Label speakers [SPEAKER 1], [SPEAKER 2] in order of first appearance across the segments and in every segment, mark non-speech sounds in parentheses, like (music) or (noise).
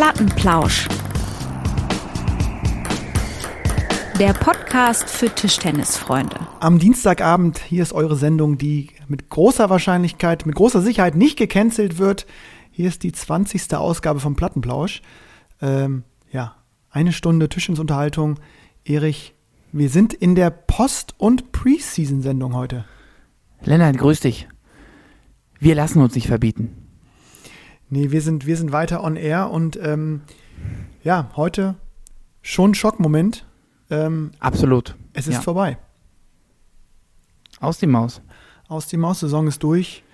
[SPEAKER 1] Plattenplausch. Der Podcast für Tischtennisfreunde.
[SPEAKER 2] Am Dienstagabend, hier ist eure Sendung, die mit großer Wahrscheinlichkeit, mit großer Sicherheit nicht gecancelt wird. Hier ist die 20. Ausgabe vom Plattenplausch. Ähm, ja, eine Stunde Tischtennisunterhaltung. Erich, wir sind in der Post- und Preseason-Sendung heute.
[SPEAKER 3] Lennart, grüß dich. Wir lassen uns nicht verbieten.
[SPEAKER 2] Nee, wir sind, wir sind weiter on air und ähm, ja, heute schon Schockmoment. Ähm,
[SPEAKER 3] Absolut.
[SPEAKER 2] es ist
[SPEAKER 3] Ja.
[SPEAKER 2] vorbei.
[SPEAKER 3] Aus die Maus.
[SPEAKER 2] Aus die Maus, Saison ist durch.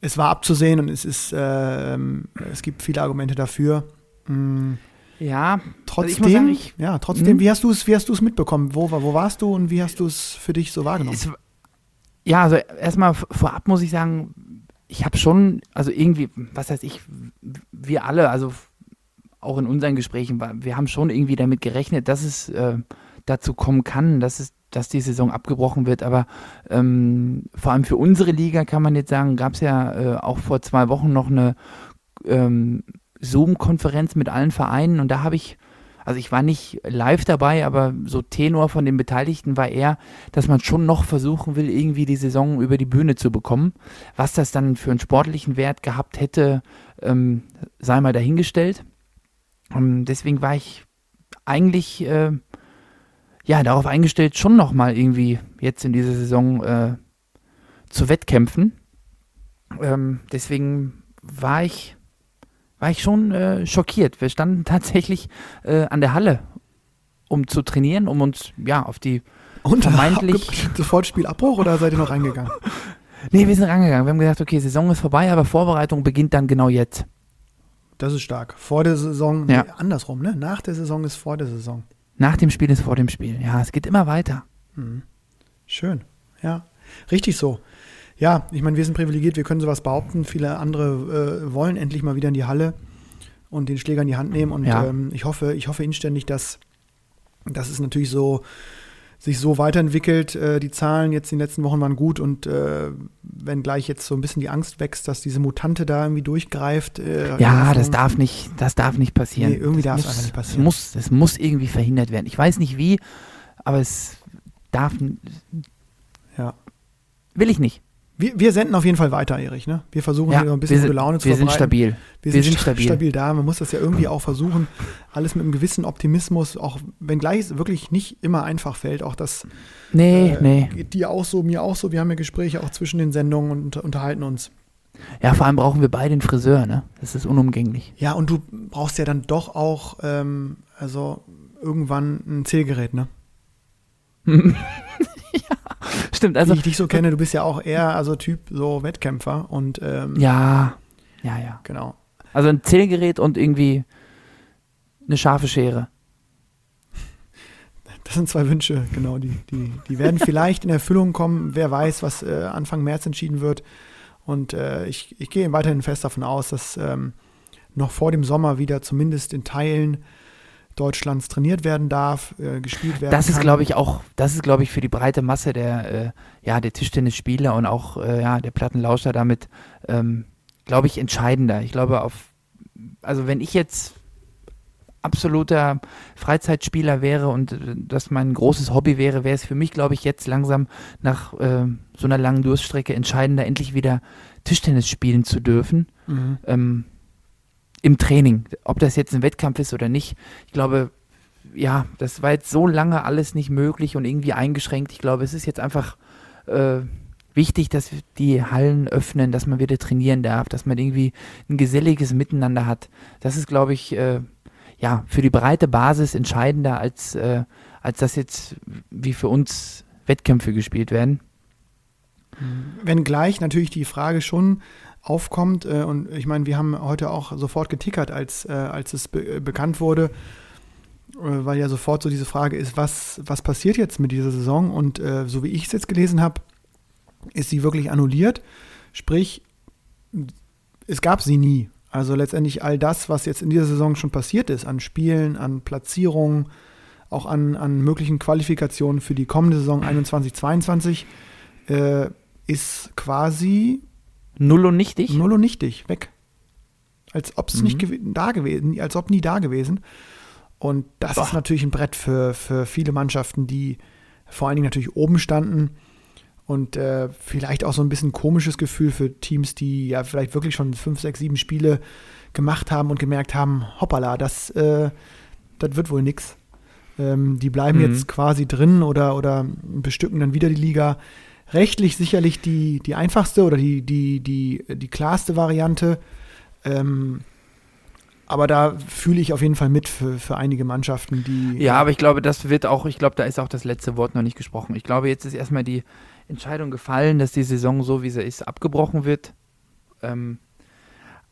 [SPEAKER 2] Es war abzusehen und es ist, ähm, es gibt viele Argumente dafür. Mm,
[SPEAKER 3] Ja,
[SPEAKER 2] Trotzdem,
[SPEAKER 3] ich muss sagen, ich-
[SPEAKER 2] ja, trotzdem,
[SPEAKER 3] Mhm.
[SPEAKER 2] wie hast du es, wie hast du es mitbekommen? Wo, wo warst du und wie hast du es für dich so wahrgenommen?
[SPEAKER 3] es, ja, also erstmal vorab muss ich sagen, ich habe schon, also irgendwie, was heißt ich, wir alle, also auch in unseren Gesprächen, wir haben schon irgendwie damit gerechnet, dass es äh, dazu kommen kann, dass es dass die Saison abgebrochen wird, aber ähm, vor allem für unsere Liga kann man jetzt sagen, gab es ja äh, auch vor zwei Wochen noch eine ähm, Zoom-Konferenz mit allen Vereinen. Und da habe ich, also ich war nicht live dabei, aber so Tenor von den Beteiligten war eher, dass man schon noch versuchen will, irgendwie die Saison über die Bühne zu bekommen. Was das dann für einen sportlichen Wert gehabt hätte, ähm, sei mal dahingestellt. Ähm, deswegen war ich eigentlich äh, ja darauf eingestellt, schon noch mal irgendwie jetzt in dieser Saison äh, zu wettkämpfen. Ähm, deswegen war ich war ich schon äh, schockiert. Wir standen (laughs) tatsächlich äh, an der Halle, um zu trainieren, um uns ja auf die
[SPEAKER 2] und
[SPEAKER 3] vermeintlich-
[SPEAKER 2] sofort Spielabbruch oder seid ihr noch reingegangen? (laughs)
[SPEAKER 3] Nee, wir sind rangegangen. Wir haben gesagt, okay, Saison ist vorbei, aber Vorbereitung beginnt dann genau jetzt.
[SPEAKER 2] Das ist stark. Vor der Saison,
[SPEAKER 3] Ja.
[SPEAKER 2] nee, andersrum, ne? Nach der Saison ist vor der Saison.
[SPEAKER 3] Nach dem Spiel ist vor dem Spiel. Ja, es geht immer weiter.
[SPEAKER 2] Mhm. Schön. Ja, richtig so. Ja, ich meine, wir sind privilegiert, wir können sowas behaupten. Viele andere äh, wollen endlich mal wieder in die Halle und den Schläger in die Hand nehmen. Und
[SPEAKER 3] Ja.
[SPEAKER 2] ähm, ich hoffe, ich hoffe inständig, dass, dass es natürlich so sich so weiterentwickelt. Äh, die Zahlen jetzt in den letzten Wochen waren gut und äh, wenn gleich jetzt so ein bisschen die Angst wächst, dass diese Mutante da irgendwie durchgreift. Äh,
[SPEAKER 3] Ja, das darf nicht, das darf nicht passieren.
[SPEAKER 2] Nee, irgendwie
[SPEAKER 3] Das
[SPEAKER 2] darf es einfach nicht passieren.
[SPEAKER 3] Muss, es muss irgendwie verhindert werden. Ich weiß nicht wie, aber es darf,
[SPEAKER 2] Ja.
[SPEAKER 3] will ich nicht.
[SPEAKER 2] Wir, wir senden auf jeden Fall weiter, Erich. Ne? Wir versuchen
[SPEAKER 3] Ja,
[SPEAKER 2] hier ein bisschen
[SPEAKER 3] sind,
[SPEAKER 2] gute Laune zu
[SPEAKER 3] wir sind
[SPEAKER 2] verbreiten.
[SPEAKER 3] stabil.
[SPEAKER 2] Wir,
[SPEAKER 3] Wir
[SPEAKER 2] sind,
[SPEAKER 3] sind
[SPEAKER 2] sta-
[SPEAKER 3] stabil.
[SPEAKER 2] stabil da. Man muss das ja irgendwie auch versuchen. Alles mit einem gewissen Optimismus, auch wenn gleich es wirklich nicht immer einfach fällt. Auch das
[SPEAKER 3] Nee,
[SPEAKER 2] äh,
[SPEAKER 3] nee.
[SPEAKER 2] geht dir auch so, mir auch so. Wir haben ja Gespräche auch zwischen den Sendungen und unterhalten uns.
[SPEAKER 3] Ja, vor allem brauchen wir beide einen Friseur, ne? Das ist unumgänglich.
[SPEAKER 2] Ja, und du brauchst ja dann doch auch ähm, also irgendwann ein Zählgerät, ne? (laughs) (laughs)
[SPEAKER 3] Stimmt,
[SPEAKER 2] Also, Wie ich dich so kenne, du bist ja auch eher also Typ so Wettkämpfer und ähm,
[SPEAKER 3] ja, ja, ja.
[SPEAKER 2] genau.
[SPEAKER 3] Also ein Zählgerät und irgendwie eine scharfe Schere. (laughs)
[SPEAKER 2] Das sind zwei Wünsche, genau. Die, die, die werden vielleicht in Erfüllung kommen. Wer weiß, was äh, Anfang März entschieden wird. Und äh, ich, ich gehe weiterhin fest davon aus, dass ähm, noch vor dem Sommer wieder zumindest in Teilen Deutschlands trainiert werden darf, äh, gespielt werden
[SPEAKER 3] Das ist, glaube ich, auch, das ist, glaube ich, für die breite Masse der, äh, ja, der Tischtennisspieler und auch äh, ja, der Plattenlauscher damit, ähm, glaube ich, entscheidender. Ich glaube, auf, also wenn ich jetzt absoluter Freizeitspieler wäre und äh, das mein großes Hobby wäre, wäre es für mich, glaube ich, jetzt langsam nach äh, so einer langen Durststrecke entscheidender, endlich wieder Tischtennis spielen zu dürfen.
[SPEAKER 2] Mhm.
[SPEAKER 3] ähm, im Training, ob das jetzt ein Wettkampf ist oder nicht. Ich glaube, ja, das war jetzt so lange alles nicht möglich und irgendwie eingeschränkt. Ich glaube, es ist jetzt einfach äh, wichtig, dass die Hallen öffnen, dass man wieder trainieren darf, dass man irgendwie ein geselliges Miteinander hat. Das ist, glaube ich, äh, ja, für die breite Basis entscheidender, als, äh, als dass jetzt wie für uns Wettkämpfe gespielt werden.
[SPEAKER 2] Wenngleich natürlich die Frage schon aufkommt, äh, und ich meine, wir haben heute auch sofort getickert, als, äh, als es be bekannt wurde, äh, weil ja sofort so diese Frage ist, was, was passiert jetzt mit dieser Saison? Und so wie ich es jetzt gelesen habe, ist sie wirklich annulliert. Sprich, es gab sie nie. Also letztendlich all das, was jetzt in dieser Saison schon passiert ist, an Spielen, an Platzierungen, auch an, an möglichen Qualifikationen für die kommende Saison 21-22, äh, ist quasi
[SPEAKER 3] Null und nichtig?
[SPEAKER 2] null und nichtig, weg. als ob es nicht da gewesen, als ob nie da gewesen. Und das Boah. ist natürlich ein Brett für, für viele Mannschaften, die vor allen Dingen natürlich oben standen. Und äh, vielleicht auch so ein bisschen komisches Gefühl für Teams, die ja vielleicht wirklich schon fünf, sechs, sieben Spiele gemacht haben und gemerkt haben, hoppala, das, äh, das wird wohl nix. Ähm, die bleiben mhm. jetzt quasi drin oder, oder bestücken dann wieder die Liga. Rechtlich sicherlich die, die einfachste oder die, die, die, die klarste Variante. Ähm, aber da fühle ich auf jeden Fall mit für, für einige Mannschaften, die.
[SPEAKER 3] Ja, aber ich glaube, das wird auch, ich glaube, da ist auch das letzte Wort noch nicht gesprochen. Ich glaube, jetzt ist erstmal die Entscheidung gefallen, dass die Saison so, wie sie ist, abgebrochen wird. Ähm,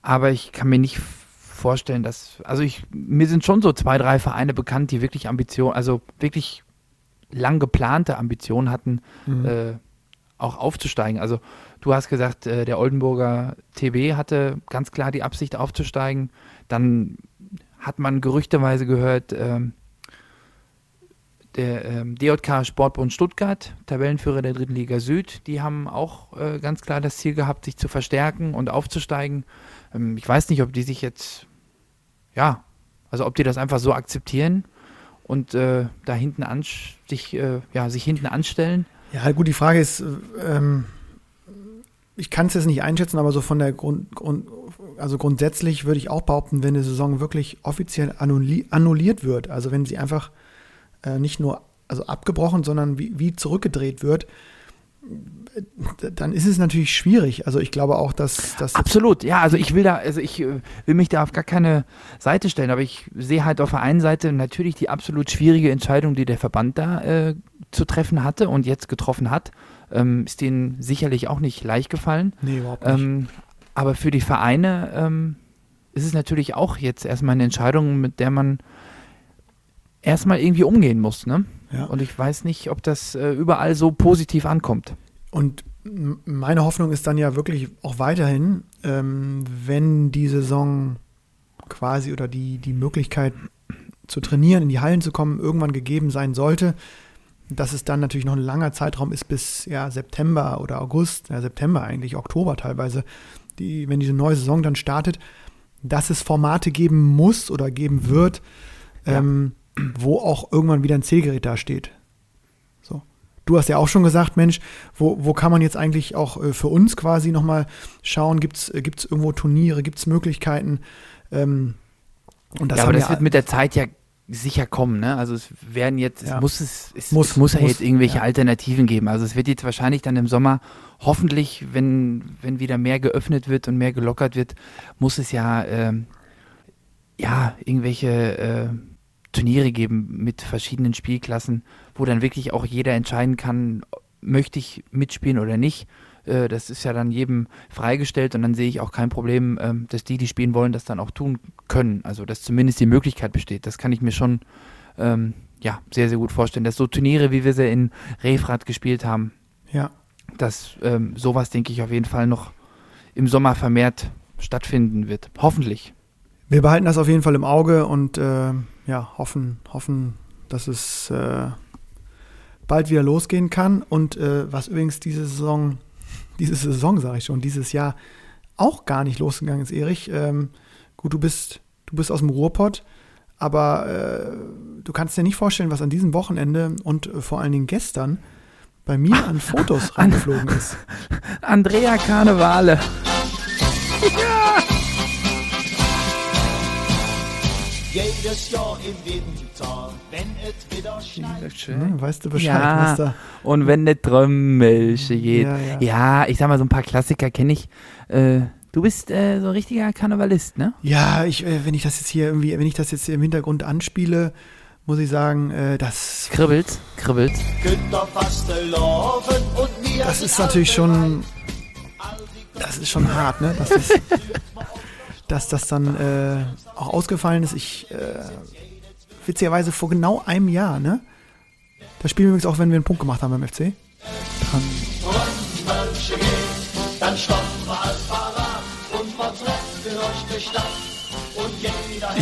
[SPEAKER 3] aber ich kann mir nicht vorstellen, dass, also ich, mir sind schon so zwei, drei Vereine bekannt, die wirklich Ambitionen, also wirklich lang geplante Ambitionen hatten, mhm. äh, auch aufzusteigen. Also du hast gesagt, äh, der Oldenburger TB hatte ganz klar die Absicht aufzusteigen. Dann hat man gerüchteweise gehört, ähm, der ähm, DJK Sportbund Stuttgart, Tabellenführer der dritten Liga Süd, die haben auch äh, ganz klar das Ziel gehabt, sich zu verstärken und aufzusteigen. Ähm, ich weiß nicht, ob die sich jetzt, ja, also ob die das einfach so akzeptieren und äh, da hinten an, sich, äh, ja, sich hinten anstellen.
[SPEAKER 2] Ja, gut, die Frage ist, ähm, ich kann es jetzt nicht einschätzen, aber so von der Grund, Grund also grundsätzlich würde ich auch behaupten, wenn eine Saison wirklich offiziell annulliert wird, also wenn sie einfach äh, nicht nur also abgebrochen, sondern wie, wie zurückgedreht wird, dann ist es natürlich schwierig. Also ich glaube auch, dass das
[SPEAKER 3] absolut. Ja, also ich will da, also ich äh, will mich da auf gar keine Seite stellen, aber ich sehe halt auf der einen Seite natürlich die absolut schwierige Entscheidung, die der Verband da äh, zu treffen hatte und jetzt getroffen hat. Ähm, ist denen sicherlich auch nicht leicht gefallen.
[SPEAKER 2] Nee, überhaupt nicht. Ähm,
[SPEAKER 3] aber für die Vereine ähm, ist es natürlich auch jetzt erstmal eine Entscheidung, mit der man erstmal irgendwie umgehen muss. Ne? Ja. Und ich weiß nicht, ob das äh, überall so positiv ankommt.
[SPEAKER 2] Und meine Hoffnung ist dann ja wirklich auch weiterhin, ähm, wenn die Saison quasi oder die, die Möglichkeit zu trainieren, in die Hallen zu kommen, irgendwann gegeben sein sollte, dass es dann natürlich noch ein langer Zeitraum ist bis ja, September oder August, ja, September eigentlich, Oktober teilweise, die, wenn diese neue Saison dann startet, dass es Formate geben muss oder geben wird, ja. ähm, wo auch irgendwann wieder ein Zählgerät da steht. So. Du hast ja auch schon gesagt, Mensch, wo, wo kann man jetzt eigentlich auch äh, für uns quasi nochmal schauen, gibt es äh, irgendwo Turniere, gibt es Möglichkeiten? Ähm,
[SPEAKER 3] und das ja, aber das wird mit der Zeit ja sicher kommen, ne? Also es werden jetzt, ja. es muss es, es muss, es muss ja jetzt irgendwelche ja. Alternativen geben. Also es wird jetzt wahrscheinlich dann im Sommer hoffentlich, wenn, wenn wieder mehr geöffnet wird und mehr gelockert wird, muss es ja, äh, ja, irgendwelche äh, Turniere geben mit verschiedenen Spielklassen, wo dann wirklich auch jeder entscheiden kann, möchte ich mitspielen oder nicht. Äh, das ist ja dann jedem freigestellt und dann sehe ich auch kein Problem, ähm, dass die, die spielen wollen, das dann auch tun können. Also dass zumindest die Möglichkeit besteht. Das kann ich mir schon ähm, ja, sehr, sehr gut vorstellen. Dass so Turniere, wie wir sie in Refrat gespielt haben,
[SPEAKER 2] ja.
[SPEAKER 3] dass ähm, sowas, denke ich, auf jeden Fall noch im Sommer vermehrt stattfinden wird. Hoffentlich.
[SPEAKER 2] Wir behalten das auf jeden Fall im Auge und äh, ja, hoffen, hoffen, dass es äh, bald wieder losgehen kann. Und äh, was übrigens diese Saison (laughs) diese Saison, sage ich schon, dieses Jahr auch gar nicht losgegangen ist, Erich. Ähm, gut, du bist, du bist aus dem Ruhrpott, aber äh, du kannst dir nicht vorstellen, was an diesem Wochenende und äh, vor allen Dingen gestern bei mir an (laughs) Fotos reingeflogen ist.
[SPEAKER 3] Andrea Karnevale. Ja!
[SPEAKER 2] Jedes Jahr im Winter, wenn es wieder schneit. Schön. weißt du Bescheid, ja,
[SPEAKER 3] da. Und wenn der Trömmelche geht. Ja, ja. ja, ich sag mal, so ein paar Klassiker kenne ich. Äh, du bist äh, so ein richtiger Karnevalist, ne?
[SPEAKER 2] Ja, ich, äh, wenn ich das jetzt hier irgendwie, wenn ich das jetzt hier im Hintergrund anspiele, muss ich sagen, äh, das.
[SPEAKER 3] Kribbelt, kribbelt.
[SPEAKER 2] Das ist natürlich schon. Das ist schon hart, ne? Das ist, (laughs) (laughs) dass das dann äh, auch ausgefallen ist. Ich, äh, witzigerweise vor genau einem Jahr, ne? Da spielen wir übrigens auch, wenn wir einen Punkt gemacht haben beim FC. Dran.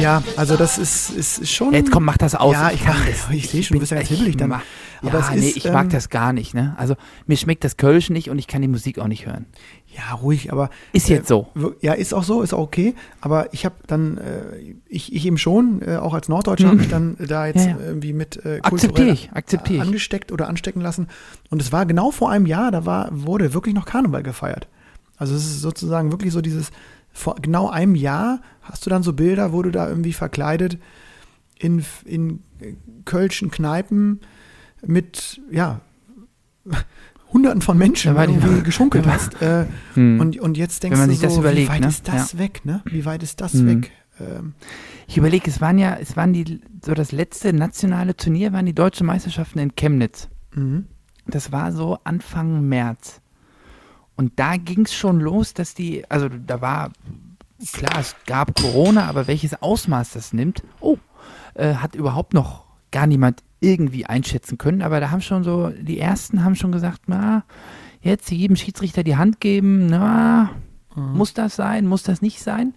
[SPEAKER 2] Ja, also das ist, ist schon.
[SPEAKER 3] Jetzt komm, mach das aus.
[SPEAKER 2] Ja, ich,
[SPEAKER 3] das.
[SPEAKER 2] ich sehe schon, du bist ja ganz hibbelig dann.
[SPEAKER 3] ma-
[SPEAKER 2] Aber
[SPEAKER 3] ja, nee,
[SPEAKER 2] ist,
[SPEAKER 3] ich mag
[SPEAKER 2] ähm,
[SPEAKER 3] das gar nicht, ne? Also mir schmeckt das Kölsch nicht und ich kann die Musik auch nicht hören.
[SPEAKER 2] Ja, ruhig, aber.
[SPEAKER 3] Ist jetzt so.
[SPEAKER 2] wir- Ja, ist auch so, ist auch okay. Aber ich habe dann, äh, ich, ich eben schon, äh, auch als Norddeutscher, habe mich dann da jetzt
[SPEAKER 3] Mhm. Ja, ja.
[SPEAKER 2] irgendwie mit äh,
[SPEAKER 3] Akzeptiere ich, akzeptiere ich.
[SPEAKER 2] angesteckt oder anstecken lassen. Und es war genau vor einem Jahr, da war, wurde wirklich noch Karneval gefeiert. Also es ist sozusagen wirklich so dieses, vor genau einem Jahr hast du dann so Bilder, wo du da irgendwie verkleidet in, in äh, kölschen Kneipen mit, ja, (laughs) Hunderten von Menschen
[SPEAKER 3] die-
[SPEAKER 2] irgendwie geschunkelt
[SPEAKER 3] war-
[SPEAKER 2] hast. Äh,
[SPEAKER 3] Hm.
[SPEAKER 2] und, und jetzt denkst du so,
[SPEAKER 3] überlegt,
[SPEAKER 2] wie weit
[SPEAKER 3] ne?
[SPEAKER 2] ist das weg, ne? Wie weit ist das
[SPEAKER 3] Mhm.
[SPEAKER 2] weg? Ähm,
[SPEAKER 3] Ich überlege, es waren ja, es waren die, so das letzte nationale Turnier waren die deutschen Meisterschaften in Chemnitz.
[SPEAKER 2] mhm.
[SPEAKER 3] Das war so Anfang März. Und da ging es schon los, dass die, also da war, klar, es gab Corona, aber welches Ausmaß das nimmt, oh, äh, hat überhaupt noch gar niemand irgendwie einschätzen können. Aber da haben schon so, die ersten haben schon gesagt, na, jetzt jedem Schiedsrichter die Hand geben, na,
[SPEAKER 2] Mhm.
[SPEAKER 3] muss das sein, muss das nicht sein?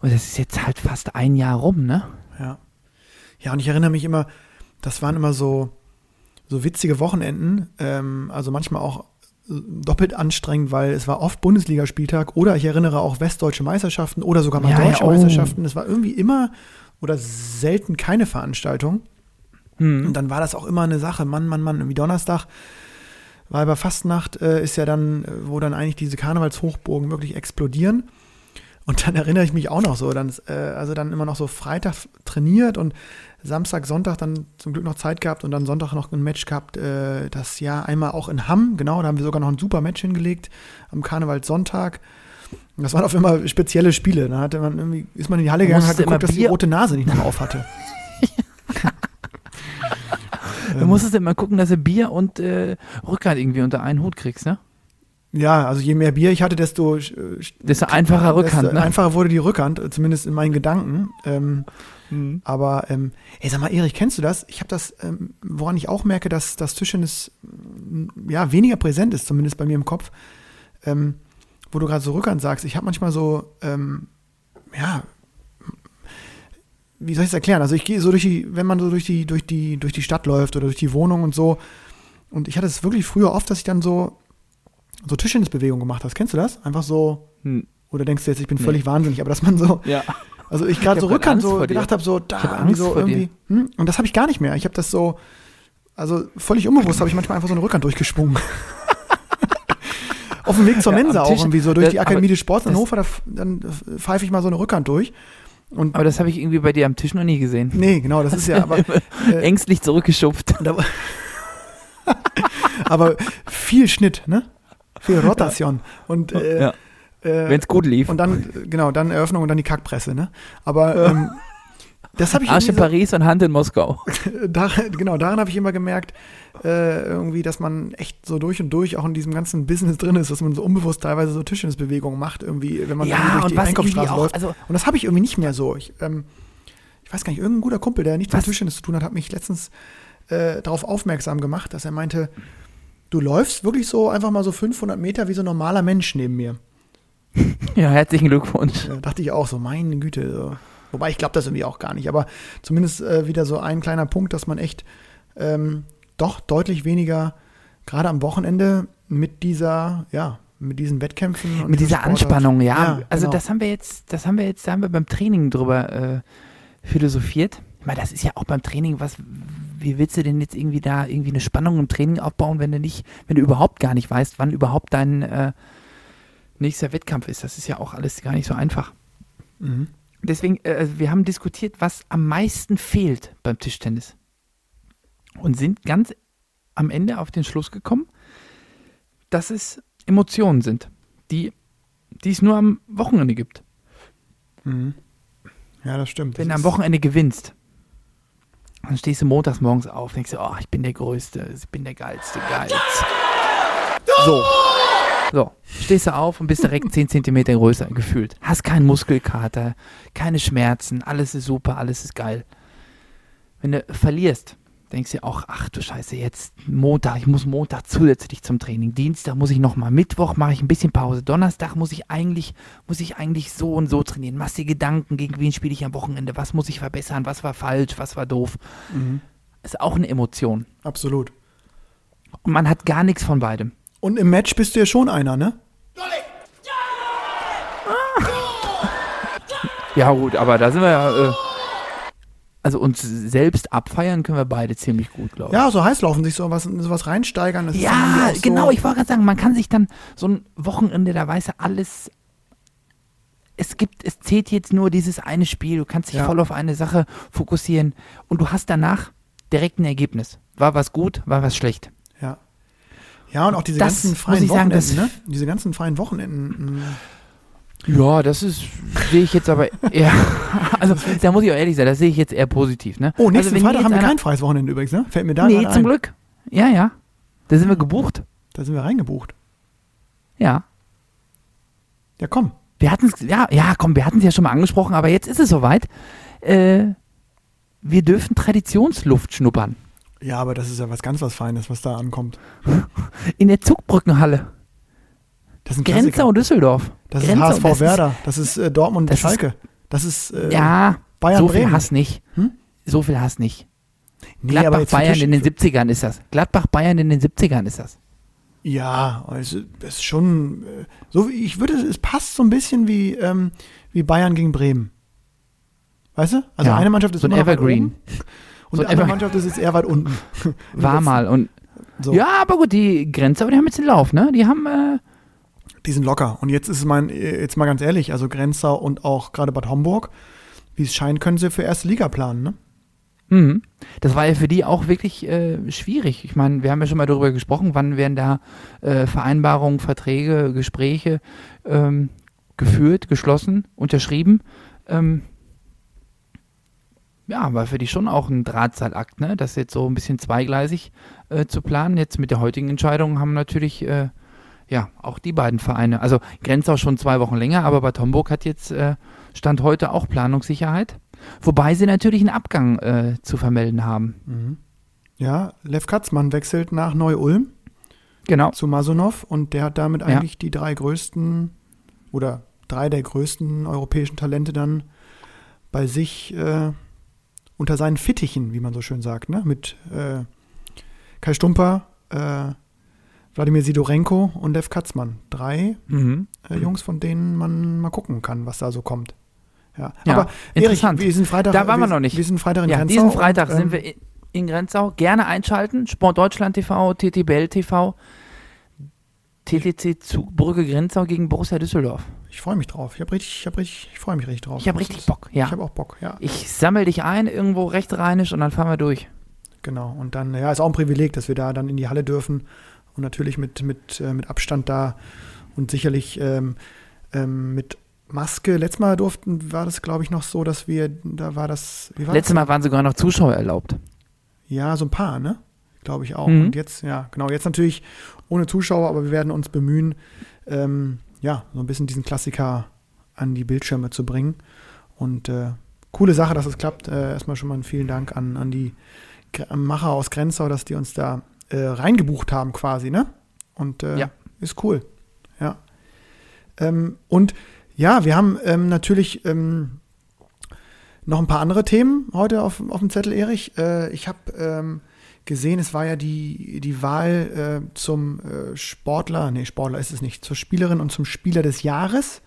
[SPEAKER 3] Und das ist jetzt halt fast ein Jahr rum, ne?
[SPEAKER 2] Ja. Ja, und ich erinnere mich immer, das waren immer so, so witzige Wochenenden, ähm, also manchmal auch äh, doppelt anstrengend, weil es war oft Bundesligaspieltag oder ich erinnere auch westdeutsche Meisterschaften oder sogar mal
[SPEAKER 3] Ja,
[SPEAKER 2] deutsche
[SPEAKER 3] ja, oh.
[SPEAKER 2] Meisterschaften. Es war irgendwie immer oder selten keine Veranstaltung.
[SPEAKER 3] Hm.
[SPEAKER 2] Und dann war das auch immer eine Sache, Mann, Mann, Mann, irgendwie Donnerstag war über Fastnacht, äh, ist ja dann, äh, wo dann eigentlich diese Karnevalshochburgen wirklich explodieren. Und dann erinnere ich mich auch noch so, dann, äh, also dann immer noch so Freitag trainiert und Samstag, Sonntag dann zum Glück noch Zeit gehabt und dann Sonntag noch ein Match gehabt, äh, das Jahr einmal auch in Hamm, genau, da haben wir sogar noch ein super Match hingelegt am Karnevalssonntag. Und Das waren auf immer spezielle Spiele. Da hatte man irgendwie, ist man in die Halle gegangen und hat geguckt, dass die rote Nase nicht mehr auf hatte. (laughs) (laughs)
[SPEAKER 3] Du musstest immer gucken, dass du Bier und äh, Rückhalt irgendwie unter einen Hut kriegst, ne?
[SPEAKER 2] Ja, also je mehr Bier ich hatte, desto, äh,
[SPEAKER 3] Desto einfacher Rückhand,
[SPEAKER 2] desto
[SPEAKER 3] ne?
[SPEAKER 2] einfacher wurde die Rückhand, äh, zumindest in meinen Gedanken. Ähm,
[SPEAKER 3] Mhm.
[SPEAKER 2] aber, ähm, ey, sag mal, Erich, kennst du das? Ich habe das, ähm, woran ich auch merke, dass das Tischtennis mm, ja weniger präsent ist, zumindest bei mir im Kopf. Ähm, wo du gerade so Rückhand sagst, ich habe manchmal so, ähm, ja, wie soll ich es erklären? Also ich gehe so durch die, wenn man so durch die, durch die, durch die Stadt läuft oder durch die Wohnung und so. Und ich hatte es wirklich früher oft, dass ich dann so, so Tischtennisbewegungen gemacht habe. Kennst du das? Einfach so,
[SPEAKER 3] Hm.
[SPEAKER 2] oder denkst du jetzt, ich bin
[SPEAKER 3] Nee.
[SPEAKER 2] völlig wahnsinnig, aber dass man so,
[SPEAKER 3] Ja.
[SPEAKER 2] also ich gerade so Rückhand so gedacht habe, so da
[SPEAKER 3] hab
[SPEAKER 2] so irgendwie. Hm? Und das habe ich gar nicht mehr. Ich habe das so, also völlig unbewusst habe ich manchmal einfach so eine Rückhand durchgeschwungen. (laughs) Auf dem Weg zur
[SPEAKER 3] Ja,
[SPEAKER 2] Mensa auch irgendwie so durch
[SPEAKER 3] das-
[SPEAKER 2] die Akademie des Sports in Hannover, da, dann pfeife ich mal so eine Rückhand durch. Und
[SPEAKER 3] Aber das habe ich irgendwie bei dir am Tisch noch nie gesehen.
[SPEAKER 2] nee, genau, das ist ja aber, (laughs) äh,
[SPEAKER 3] Ängstlich zurückgeschupft. (laughs)
[SPEAKER 2] aber viel Schnitt, ne? Viel Rotation. Und äh,
[SPEAKER 3] Ja.
[SPEAKER 2] äh,
[SPEAKER 3] Wenn es gut lief.
[SPEAKER 2] und dann, genau, dann Eröffnung und dann die Kackpresse, ne? Aber (laughs) ähm, das habe ich
[SPEAKER 3] Arsch in
[SPEAKER 2] so-
[SPEAKER 3] Paris und Hand in Moskau. (laughs)
[SPEAKER 2] da, genau, daran habe ich immer gemerkt, äh, irgendwie, dass man echt so durch und durch auch in diesem ganzen Business drin ist, dass man so unbewusst teilweise so Tischtennisbewegungen macht, irgendwie, wenn man irgendwie durch die Einkaufsstraße
[SPEAKER 3] auch,
[SPEAKER 2] läuft.
[SPEAKER 3] also
[SPEAKER 2] Und das habe ich irgendwie nicht mehr so. Ich, ähm, ich weiß gar nicht, irgendein guter Kumpel, der nichts mit? Tischtennis zu tun hat, hat mich letztens äh, darauf aufmerksam gemacht, dass er meinte, du läufst wirklich so einfach mal so 500 Meter wie so ein normaler Mensch neben mir. (laughs)
[SPEAKER 3] ja, herzlichen Glückwunsch.
[SPEAKER 2] Da dachte ich auch so, meine Güte. So. Wobei ich glaube das irgendwie auch gar nicht. Aber zumindest äh, wieder so ein kleiner Punkt, dass man echt ähm, doch deutlich weniger, gerade am Wochenende, mit dieser, ja, mit diesen Wettkämpfen. und
[SPEAKER 3] Mit dieser
[SPEAKER 2] Sport.
[SPEAKER 3] Anspannung, ja. also
[SPEAKER 2] genau.
[SPEAKER 3] das haben wir jetzt, das haben wir jetzt, da haben wir beim Training drüber äh, philosophiert. Ich meine, das ist ja auch beim Training, was, wie willst du denn jetzt irgendwie da irgendwie eine Spannung im Training aufbauen, wenn du nicht, wenn du überhaupt gar nicht weißt, wann überhaupt dein äh, nächster Wettkampf ist. Das ist ja auch alles gar nicht so einfach.
[SPEAKER 2] Mhm.
[SPEAKER 3] Deswegen, äh, also wir haben diskutiert, was am meisten fehlt beim Tischtennis. Und sind ganz am Ende auf den Schluss gekommen, dass es Emotionen sind, die, die es nur am Wochenende gibt.
[SPEAKER 2] Mhm. Ja, das stimmt.
[SPEAKER 3] Wenn du
[SPEAKER 2] Das
[SPEAKER 3] am
[SPEAKER 2] ist-
[SPEAKER 3] Wochenende gewinnst, dann stehst du montags morgens auf und denkst dir, oh, ich bin der Größte, ich bin der Geilste, Geiz. So. So, stehst du auf und bist direkt 10 Zentimeter größer gefühlt. Hast keinen Muskelkater, keine Schmerzen, alles ist super, alles ist geil. Wenn du verlierst, denkst du auch, ach du Scheiße, jetzt Montag, ich muss Montag zusätzlich zum Training, Dienstag muss ich nochmal, Mittwoch mache ich ein bisschen Pause, Donnerstag muss ich eigentlich, muss ich eigentlich so und so trainieren, machst dir Gedanken, gegen wen spiele ich am Wochenende, was muss ich verbessern, was war falsch, was war doof.
[SPEAKER 2] Mhm.
[SPEAKER 3] Ist auch eine Emotion.
[SPEAKER 2] Absolut.
[SPEAKER 3] Und man hat gar nichts von beidem.
[SPEAKER 2] Und im Match bist du ja schon einer, ne?
[SPEAKER 3] Ja gut, aber da sind wir ja, äh, also uns selbst abfeiern können wir beide ziemlich gut, glaube ich.
[SPEAKER 2] Ja, so heiß laufen, sich sowas, sowas reinsteigern. Das ist dann
[SPEAKER 3] Ja,
[SPEAKER 2] auch
[SPEAKER 3] genau,
[SPEAKER 2] so,
[SPEAKER 3] ich wollte gerade sagen, man kann sich dann so ein Wochenende, da weiß er alles. Es gibt, es zählt jetzt nur dieses eine Spiel, du kannst dich
[SPEAKER 2] Ja.
[SPEAKER 3] voll auf eine Sache fokussieren und du hast danach direkt ein Ergebnis. War was gut, war was schlecht.
[SPEAKER 2] Ja. Und auch diese
[SPEAKER 3] Das
[SPEAKER 2] ganzen
[SPEAKER 3] muss
[SPEAKER 2] freien
[SPEAKER 3] sagen,
[SPEAKER 2] Wochenenden,
[SPEAKER 3] das-
[SPEAKER 2] ne? Diese ganzen freien Wochenenden. mh.
[SPEAKER 3] Ja, das ist, sehe ich jetzt aber (laughs) eher, also da muss ich auch ehrlich sein, das sehe ich jetzt eher positiv, ne?
[SPEAKER 2] Oh, nächsten
[SPEAKER 3] also,
[SPEAKER 2] Freitag haben wir kein freies Wochenende übrigens, ne? Fällt mir da
[SPEAKER 3] Nee, zum
[SPEAKER 2] ein.
[SPEAKER 3] Glück. Ja, ja. Da sind wir gebucht.
[SPEAKER 2] Da sind wir reingebucht.
[SPEAKER 3] Ja.
[SPEAKER 2] Ja, komm.
[SPEAKER 3] Wir hatten es, ja, ja, komm, wir hatten es ja schon mal angesprochen, aber jetzt ist es soweit. Äh, wir dürfen Traditionsluft schnuppern.
[SPEAKER 2] Ja, aber das ist ja was ganz was Feines, was da ankommt.
[SPEAKER 3] In der Zugbrückenhalle.
[SPEAKER 2] Das ist Klassiker.
[SPEAKER 3] und Düsseldorf.
[SPEAKER 2] Das ist
[SPEAKER 3] Grenzer
[SPEAKER 2] HSV
[SPEAKER 3] das
[SPEAKER 2] Werder. Das ist äh, Dortmund
[SPEAKER 3] das ist-
[SPEAKER 2] Schalke. Das ist äh,
[SPEAKER 3] ja,
[SPEAKER 2] Bayern
[SPEAKER 3] so viel
[SPEAKER 2] Bremen.
[SPEAKER 3] Hass nicht.
[SPEAKER 2] Hm?
[SPEAKER 3] So viel Hass nicht.
[SPEAKER 2] Nee, aber
[SPEAKER 3] Gladbach Bayern in den 70ern ist das. Gladbach Bayern in den 70ern ist das.
[SPEAKER 2] Ja, also das ist schon äh, so. wie- Ich würde, es passt so ein bisschen wie ähm, wie Bayern gegen Bremen. Weißt du? Also
[SPEAKER 3] Ja,
[SPEAKER 2] eine Mannschaft ist
[SPEAKER 3] so ein Evergreen.
[SPEAKER 2] oben und
[SPEAKER 3] So
[SPEAKER 2] die andere Mannschaft ist jetzt eher weit unten. (laughs)
[SPEAKER 3] War mal. Und
[SPEAKER 2] So.
[SPEAKER 3] ja, aber gut, die Grenzer, aber die haben jetzt den Lauf, ne? Die haben, äh,
[SPEAKER 2] Die sind locker. Und jetzt ist mein, jetzt mal ganz ehrlich, also Grenzau und auch gerade Bad Homburg, wie es scheint, können sie für erste Liga planen, ne?
[SPEAKER 3] Mhm. Das war ja für die auch wirklich äh, schwierig. Ich meine, wir haben ja schon mal darüber gesprochen, wann werden da äh, Vereinbarungen, Verträge, Gespräche ähm, geführt, geschlossen, unterschrieben. Ähm, ja, war für die schon auch ein Drahtseilakt, ne? Das jetzt so ein bisschen zweigleisig äh, zu planen. Jetzt mit der heutigen Entscheidung haben natürlich äh, ja auch die beiden Vereine, also Grenzau schon zwei Wochen länger, aber Bad Homburg hat jetzt äh, Stand heute auch Planungssicherheit. Wobei sie natürlich einen Abgang äh, zu vermelden haben.
[SPEAKER 2] Mhm. Ja, Lev Katzmann wechselt nach Neu-Ulm
[SPEAKER 3] Genau.
[SPEAKER 2] zu Masonov und der hat damit
[SPEAKER 3] Ja.
[SPEAKER 2] eigentlich die drei größten oder drei der größten europäischen Talente dann bei sich äh, unter seinen Fittichen, wie man so schön sagt, ne? Mit äh, Kai Stumper, äh, Wladimir Sidorenko und Lev Katzmann. Drei
[SPEAKER 3] Mhm.
[SPEAKER 2] äh, Jungs, von denen man mal gucken kann, was da so kommt. Ja,
[SPEAKER 3] Ja,
[SPEAKER 2] aber Erich,
[SPEAKER 3] interessant.
[SPEAKER 2] wir sind Freitag.
[SPEAKER 3] Da waren wir
[SPEAKER 2] wir
[SPEAKER 3] noch nicht.
[SPEAKER 2] Wir sind Freitag in
[SPEAKER 3] Ja,
[SPEAKER 2] Grenzau
[SPEAKER 3] diesen Freitag
[SPEAKER 2] und, ähm,
[SPEAKER 3] sind wir in, in Grenzau. Gerne einschalten. Sport Deutschland TV, TTBL TV, TTC Zugbrücke Grenzau gegen Borussia Düsseldorf.
[SPEAKER 2] Ich freue mich drauf. Ich habe richtig, ich habe richtig, ich freue mich richtig drauf.
[SPEAKER 3] Ich habe richtig Bock. Ja.
[SPEAKER 2] Ich habe auch Bock, ja.
[SPEAKER 3] Ich sammel dich ein, irgendwo rechtsrheinisch und dann fahren wir durch.
[SPEAKER 2] Genau. Und dann, ja, ist auch ein Privileg, dass wir da dann in die Halle dürfen und natürlich mit, mit, äh, mit Abstand da und sicherlich ähm, ähm, mit Maske. Letztes Mal durften, war das, glaube ich, noch so, dass wir, da war das, wie war
[SPEAKER 3] Letztes? Mal waren sogar noch Zuschauer erlaubt.
[SPEAKER 2] Ja, so ein paar, ne? Glaube ich auch.
[SPEAKER 3] Mhm.
[SPEAKER 2] Und jetzt, ja, genau, jetzt natürlich ohne Zuschauer, aber wir werden uns bemühen, ähm, ja, so ein bisschen diesen Klassiker an die Bildschirme zu bringen. Und äh, coole Sache, dass es klappt. Äh, erstmal schon mal einen vielen Dank an, an die Macher aus Grenzau, dass die uns da äh, reingebucht haben quasi, ne? Und äh,
[SPEAKER 3] Ja.
[SPEAKER 2] ist cool. Ja. Ähm, und ja, wir haben ähm, natürlich ähm, noch ein paar andere Themen heute auf, auf dem Zettel, Erich. Äh, ich habe ähm, gesehen, es war ja die, die Wahl äh, zum äh, Sportler, nee, Sportler ist es nicht, zur Spielerin und zum Spieler des Jahres.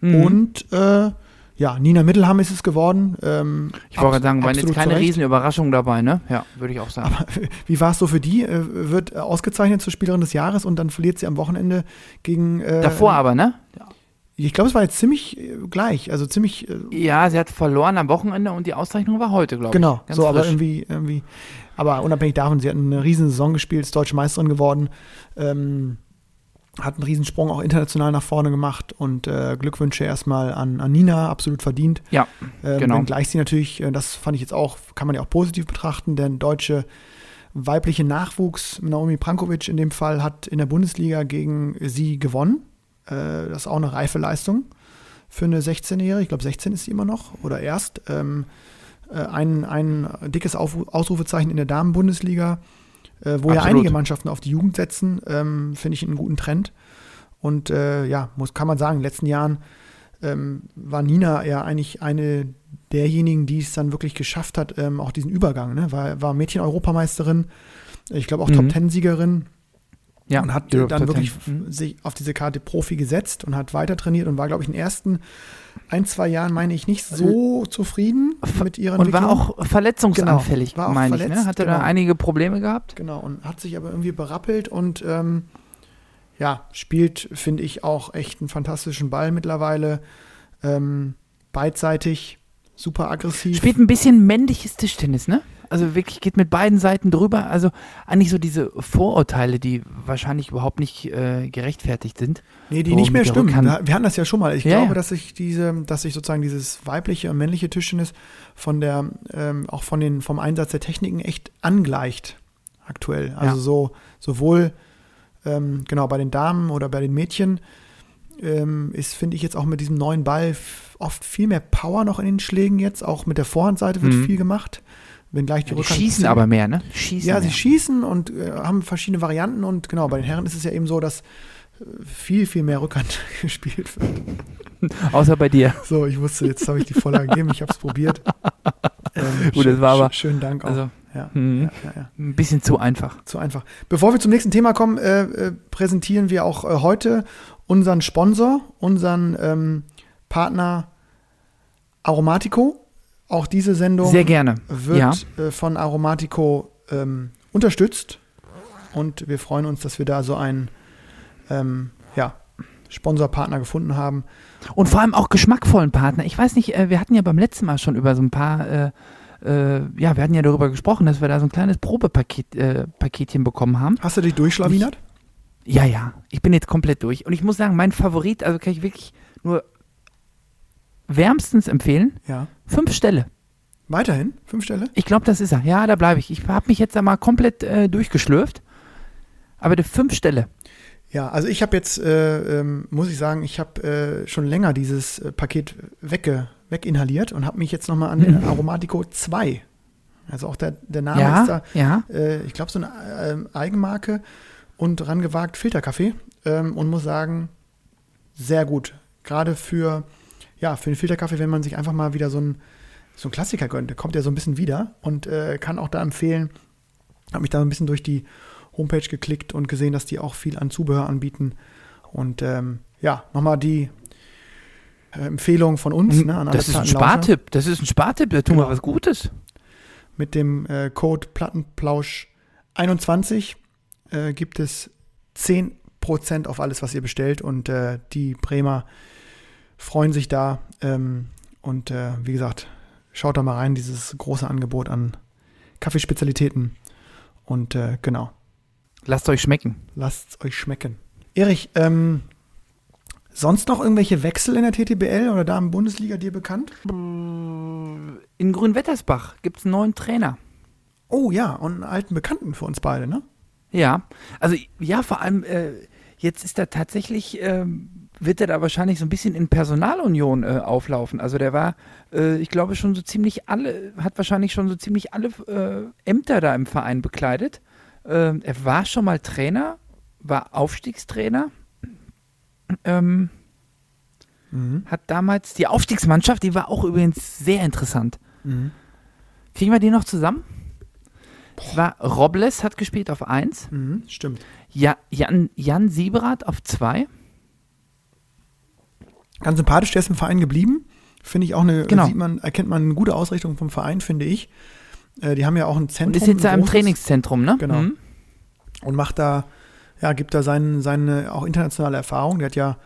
[SPEAKER 3] Mhm.
[SPEAKER 2] Und äh, ja, Nina Mittelham ist es geworden. Ähm,
[SPEAKER 3] ich wollte gerade sagen, waren jetzt keine
[SPEAKER 2] zu Recht.
[SPEAKER 3] Riesenüberraschung dabei, ne? Ja, würde ich auch sagen. (laughs)
[SPEAKER 2] Wie war es so für die? Äh, wird ausgezeichnet zur Spielerin des Jahres und dann verliert sie am Wochenende gegen. Äh,
[SPEAKER 3] Davor aber, ne?
[SPEAKER 2] Ich glaube, es war jetzt ziemlich äh, gleich. Also ziemlich. Äh,
[SPEAKER 3] Ja, sie hat verloren am Wochenende und die Auszeichnung war heute, glaube
[SPEAKER 2] genau.
[SPEAKER 3] ich. Ganz
[SPEAKER 2] so, aber
[SPEAKER 3] frisch.
[SPEAKER 2] irgendwie, irgendwie. Aber unabhängig davon, sie hat eine riesen Saison gespielt, ist deutsche Meisterin geworden. Ähm, hat einen Riesensprung auch international nach vorne gemacht und äh, Glückwünsche erstmal an, an Nina, absolut verdient.
[SPEAKER 3] Ja,
[SPEAKER 2] Ähm,
[SPEAKER 3] genau.
[SPEAKER 2] Wenngleich sie natürlich, äh, das fand ich jetzt auch, kann man ja auch positiv betrachten, denn deutsche weibliche Nachwuchs, Naomi Prankovic in dem Fall, hat in der Bundesliga gegen sie gewonnen. Äh, das ist auch eine reife Leistung für eine 16-Jährige. Ich glaube, 16 ist sie immer noch oder erst. Ähm, äh, ein, ein dickes Auf Ausrufezeichen in der Damenbundesliga, äh, wo ja
[SPEAKER 3] Absolut.
[SPEAKER 2] einige Mannschaften auf die Jugend setzen, ähm, finde ich einen guten Trend. Und äh, ja, muss, kann man sagen, in den letzten Jahren ähm, war Nina ja eigentlich eine derjenigen, die es dann wirklich geschafft hat, ähm, auch diesen Übergang. Ne? War, war Mädchen-Europameisterin, ich glaube auch
[SPEAKER 3] Mhm.
[SPEAKER 2] Top-Ten-Siegerin
[SPEAKER 3] Ja,
[SPEAKER 2] und hat dann wirklich.
[SPEAKER 3] Mhm.
[SPEAKER 2] sich auf diese Karte Profi gesetzt und hat weiter trainiert und war, glaube ich, in den ersten ein, zwei Jahren, meine ich, nicht so zufrieden mit ihrer
[SPEAKER 3] Und war auch verletzungsanfällig,
[SPEAKER 2] Genau, war auch
[SPEAKER 3] meine ich. Ne? Hatte da
[SPEAKER 2] genau.
[SPEAKER 3] einige Probleme gehabt.
[SPEAKER 2] Genau, und hat sich aber irgendwie berappelt und ähm, ja, spielt, finde ich, auch echt einen fantastischen Ball mittlerweile. Ähm, beidseitig, super aggressiv.
[SPEAKER 3] Spielt ein bisschen männliches Tischtennis, ne? Also wirklich geht mit beiden Seiten drüber. Also eigentlich so diese Vorurteile, die wahrscheinlich überhaupt nicht äh, gerechtfertigt sind.
[SPEAKER 2] Nee, die nicht mehr stimmen.
[SPEAKER 3] Rückhand.
[SPEAKER 2] Wir, hatten das ja schon mal. Ich
[SPEAKER 3] Ja,
[SPEAKER 2] glaube,
[SPEAKER 3] ja.
[SPEAKER 2] dass sich diese, dass sich sozusagen dieses weibliche und männliche Tischtennis von der, ähm, auch von den, vom Einsatz der Techniken echt angleicht aktuell. Also
[SPEAKER 3] Ja.
[SPEAKER 2] so, sowohl ähm, genau bei den Damen oder bei den Mädchen ähm, ist, finde ich, jetzt auch mit diesem neuen Ball oft viel mehr Power noch in den Schlägen jetzt. Auch mit der Vorhandseite wird
[SPEAKER 3] Mhm.
[SPEAKER 2] viel gemacht. Wenn gleich die
[SPEAKER 3] Die
[SPEAKER 2] Rückhand
[SPEAKER 3] schießen aber mehr, ne? Schießen
[SPEAKER 2] ja,
[SPEAKER 3] mehr.
[SPEAKER 2] sie schießen und äh, haben verschiedene Varianten und genau, bei den Herren ist es ja eben so, dass äh, viel, viel mehr Rückhand (laughs) gespielt wird. (laughs)
[SPEAKER 3] Außer bei dir.
[SPEAKER 2] So, ich wusste, jetzt habe ich die Vorlage gegeben, ich habe es probiert. (laughs) Ähm,
[SPEAKER 3] Gut, das war aber-
[SPEAKER 2] Schönen Dank auch.
[SPEAKER 3] Also
[SPEAKER 2] ja,
[SPEAKER 3] mhm.
[SPEAKER 2] ja, ja, ja,
[SPEAKER 3] ein bisschen zu einfach.
[SPEAKER 2] zu einfach. Bevor wir zum nächsten Thema kommen, äh, äh, präsentieren wir auch äh, heute unseren Sponsor, unseren ähm, Partner Aromatico. Auch diese Sendung
[SPEAKER 3] Sehr gerne.
[SPEAKER 2] wird
[SPEAKER 3] Ja.
[SPEAKER 2] äh, von Aromatico ähm, unterstützt. Und wir freuen uns, dass wir da so einen ähm, ja, Sponsorpartner gefunden haben.
[SPEAKER 3] Und vor allem auch geschmackvollen Partner. Ich weiß nicht, äh, wir hatten ja beim letzten Mal schon über so ein paar, äh, äh, ja, wir hatten ja darüber gesprochen, dass wir da so ein kleines Probepaket äh, Paketchen bekommen haben.
[SPEAKER 2] Hast du dich durchschlawinert?
[SPEAKER 3] Ja, ja, ich bin jetzt komplett durch. Und ich muss sagen, mein Favorit, also kann ich wirklich nur wärmstens empfehlen,
[SPEAKER 2] Ja.
[SPEAKER 3] fünf Stelle.
[SPEAKER 2] Weiterhin? Fünf Stelle?
[SPEAKER 3] Ich glaube, das ist er. Ja, da bleibe ich. Ich habe mich jetzt da mal komplett äh, durchgeschlürft. Aber die fünf Stelle.
[SPEAKER 2] Ja, also ich habe jetzt, äh, ähm, muss ich sagen, ich habe äh, schon länger dieses äh, Paket wegge weginhaliert und habe mich jetzt nochmal an den (laughs) Aromatico 2. Also auch der, der Name ist da,
[SPEAKER 3] ja, ja.
[SPEAKER 2] äh, ich glaube, so eine ähm, Eigenmarke und rangewagt Filterkaffee ähm, und muss sagen, sehr gut. Gerade für, ja, für den Filterkaffee, wenn man sich einfach mal wieder so ein, so ein Klassiker gönnt, kommt ja so ein bisschen wieder und äh, kann auch da empfehlen, habe mich da ein bisschen durch die Homepage geklickt und gesehen, dass die auch viel an Zubehör anbieten. Und ähm, ja, nochmal die äh, Empfehlung von uns. Ne, an alle
[SPEAKER 3] das ist ein. Spartipp. Das ist ein Spartipp. Da tun
[SPEAKER 2] Genau.
[SPEAKER 3] wir was Gutes.
[SPEAKER 2] Mit dem äh, Code Plattenplausch21 äh, gibt es 10% auf alles, was ihr bestellt. Und äh, die Bremer freuen sich da. Ähm, und äh, wie gesagt, schaut da mal rein, dieses große Angebot an Kaffeespezialitäten. Und äh, genau,
[SPEAKER 3] Lasst euch schmecken.
[SPEAKER 2] lasst es euch schmecken. Erich, ähm, sonst noch irgendwelche Wechsel in der TTBL oder da im Bundesliga dir bekannt?
[SPEAKER 3] In Grünwettersbach gibt es einen neuen Trainer.
[SPEAKER 2] Oh ja, und einen alten Bekannten für uns beide, ne?
[SPEAKER 3] Ja, also ja, vor allem äh, jetzt ist er tatsächlich, ähm, wird er da wahrscheinlich so ein bisschen in Personalunion äh, auflaufen. Also der war, äh, ich glaube schon so ziemlich alle, hat wahrscheinlich schon so ziemlich alle äh, Ämter da im Verein bekleidet. Ähm, er war schon mal Trainer, war Aufstiegstrainer. Ähm,
[SPEAKER 2] Mhm.
[SPEAKER 3] hat damals die Aufstiegsmannschaft, die war auch übrigens sehr interessant.
[SPEAKER 2] Mhm.
[SPEAKER 3] Kriegen wir die noch zusammen? Es war Robles hat gespielt auf 1.
[SPEAKER 2] Mhm, stimmt.
[SPEAKER 3] Ja, Jan, Jan Sieberath auf 2.
[SPEAKER 2] Ganz sympathisch, der ist im Verein geblieben. Finde ich auch eine,
[SPEAKER 3] Genau.
[SPEAKER 2] sieht man, erkennt man eine gute Ausrichtung vom Verein, finde ich. Äh, die haben ja auch ein Zentrum.
[SPEAKER 3] Und ist jetzt da
[SPEAKER 2] ein
[SPEAKER 3] im Trainingszentrum, ne?
[SPEAKER 2] Genau.
[SPEAKER 3] Mhm.
[SPEAKER 2] Und macht da, ja, gibt da seinen, seine auch internationale Erfahrung. Der hat ja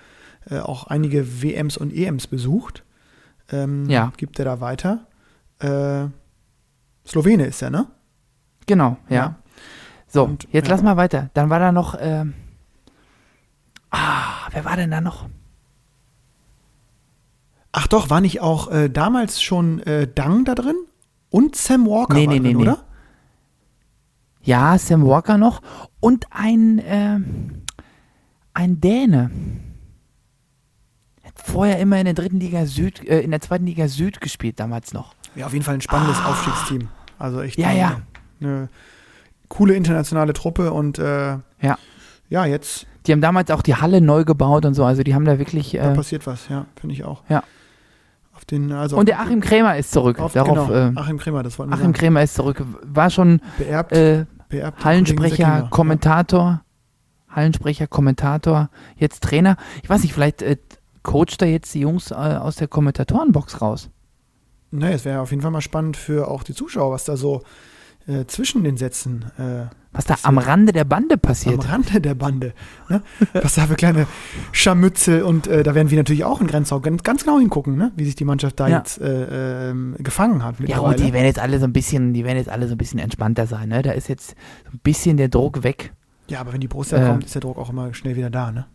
[SPEAKER 2] äh, auch einige WMs und EMs besucht. Ähm,
[SPEAKER 3] Ja.
[SPEAKER 2] Gibt er da weiter. Äh, Slowene ist er, ne?
[SPEAKER 3] Genau, ja. So,
[SPEAKER 2] Und,
[SPEAKER 3] jetzt
[SPEAKER 2] ja.
[SPEAKER 3] lass mal weiter. Dann war da noch, ähm, ah, wer war denn da noch?
[SPEAKER 2] Ach doch, war nicht auch äh, damals schon äh, Dang da drin? Und Sam Walker
[SPEAKER 3] Nee,
[SPEAKER 2] war
[SPEAKER 3] nee,
[SPEAKER 2] drin,
[SPEAKER 3] nee, nee.
[SPEAKER 2] oder?
[SPEAKER 3] Ja, Sam Walker noch und ein, ähm, ein Däne. Hat vorher immer in der dritten Liga Süd, äh, in der zweiten Liga Süd gespielt, damals noch.
[SPEAKER 2] Ja, auf jeden Fall ein spannendes Aufstiegsteam. Also echt
[SPEAKER 3] Ja,
[SPEAKER 2] eine,
[SPEAKER 3] ja.
[SPEAKER 2] eine coole internationale Truppe und äh,
[SPEAKER 3] Ja.
[SPEAKER 2] ja, jetzt
[SPEAKER 3] Die haben damals auch die Halle neu gebaut und so, also die haben da wirklich.
[SPEAKER 2] da
[SPEAKER 3] Äh,
[SPEAKER 2] passiert was, ja, finde ich auch.
[SPEAKER 3] Ja.
[SPEAKER 2] Auf den, also
[SPEAKER 3] und der Achim Krämer ist zurück.
[SPEAKER 2] auf,
[SPEAKER 3] Darauf,
[SPEAKER 2] genau,
[SPEAKER 3] äh,
[SPEAKER 2] Achim Kremer, das wollten wir
[SPEAKER 3] Achim
[SPEAKER 2] sagen.
[SPEAKER 3] Krämer ist zurück. War schon
[SPEAKER 2] Beerbt,
[SPEAKER 3] äh,
[SPEAKER 2] beerbt
[SPEAKER 3] Hallensprecher. Kommentator. Hallensprecher, Kommentator, jetzt Trainer. Ich weiß nicht, vielleicht äh, coacht er jetzt die Jungs äh, aus der Kommentatorenbox raus.
[SPEAKER 2] Ja. Naja, es wäre auf jeden Fall mal spannend für auch die Zuschauer, was da so äh, zwischen den Sätzen äh,
[SPEAKER 3] Was da
[SPEAKER 2] Das,
[SPEAKER 3] am
[SPEAKER 2] äh,
[SPEAKER 3] Rande der Bande
[SPEAKER 2] am
[SPEAKER 3] passiert.
[SPEAKER 2] Rande der Bande. Ne? Was da für kleine Scharmützel und äh, da werden wir natürlich auch in Grenzau ganz, ganz genau hingucken, ne? wie sich die Mannschaft da
[SPEAKER 3] Ja.
[SPEAKER 2] jetzt äh, ähm, gefangen hat.
[SPEAKER 3] Ja gut, die werden jetzt alle so ein bisschen, die werden jetzt alle so ein bisschen entspannter sein, ne? Da ist jetzt so ein bisschen der Druck weg.
[SPEAKER 2] ja, aber wenn die Borussia
[SPEAKER 3] Äh.
[SPEAKER 2] kommt, ist der Druck auch immer schnell wieder da. Ne?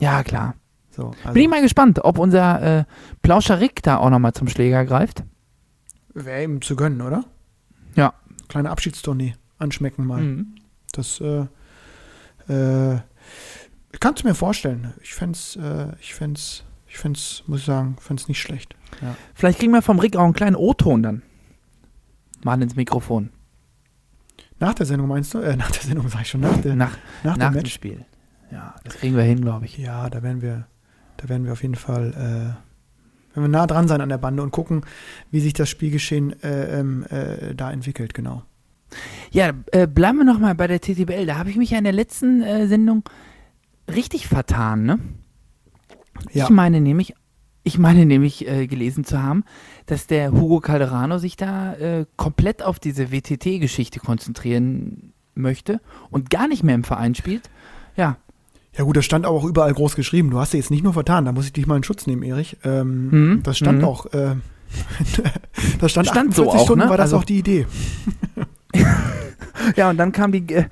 [SPEAKER 3] Ja, klar.
[SPEAKER 2] So, also,
[SPEAKER 3] Bin ich mal gespannt, ob unser äh, Plauscherik da auch nochmal zum Schläger greift.
[SPEAKER 2] Wäre ihm zu gönnen, oder?
[SPEAKER 3] Ja.
[SPEAKER 2] Kleine Abschiedstournee. Anschmecken mal.
[SPEAKER 3] Mhm.
[SPEAKER 2] Das äh, äh, ich kann es mir vorstellen. Ich fände es, äh, ich fänd's, ich fänd's, muss ich sagen, fände nicht schlecht.
[SPEAKER 3] Vielleicht kriegen wir vom Rick auch einen kleinen O-Ton dann. Mal ins Mikrofon.
[SPEAKER 2] Nach der Sendung meinst du? Äh, nach der Sendung sage ich schon, nach, der,
[SPEAKER 3] Nach,
[SPEAKER 2] nach,
[SPEAKER 3] nach
[SPEAKER 2] dem
[SPEAKER 3] dem. Spiel. Ja, das kriegen wir hin, glaube ich.
[SPEAKER 2] Ja, da werden wir, da werden wir auf jeden Fall, äh, wenn wir nah dran sein an der Bande und gucken, wie sich das Spielgeschehen äh, ähm, äh, da entwickelt, genau.
[SPEAKER 3] Ja, äh, bleiben wir nochmal bei der TTBL. Da habe ich mich ja in der letzten äh, Sendung richtig vertan, ne?
[SPEAKER 2] Ja.
[SPEAKER 3] Ich meine nämlich, ich meine nämlich äh, gelesen zu haben, dass der Hugo Calderano sich da äh, komplett auf diese WTT-Geschichte konzentrieren möchte und gar nicht mehr im Verein spielt. Ja,
[SPEAKER 2] Ja gut, das stand aber auch überall groß geschrieben. Du hast dich jetzt nicht nur vertan, da muss ich dich mal in Schutz nehmen, Erich. Ähm,
[SPEAKER 3] Mhm.
[SPEAKER 2] Das stand
[SPEAKER 3] Mhm.
[SPEAKER 2] auch, äh, (laughs) das stand,
[SPEAKER 3] Stand
[SPEAKER 2] 48
[SPEAKER 3] so auch,
[SPEAKER 2] Stunden,
[SPEAKER 3] ne?
[SPEAKER 2] war das
[SPEAKER 3] Also-
[SPEAKER 2] auch die Idee. (laughs)
[SPEAKER 3] ja und dann kam die, äh,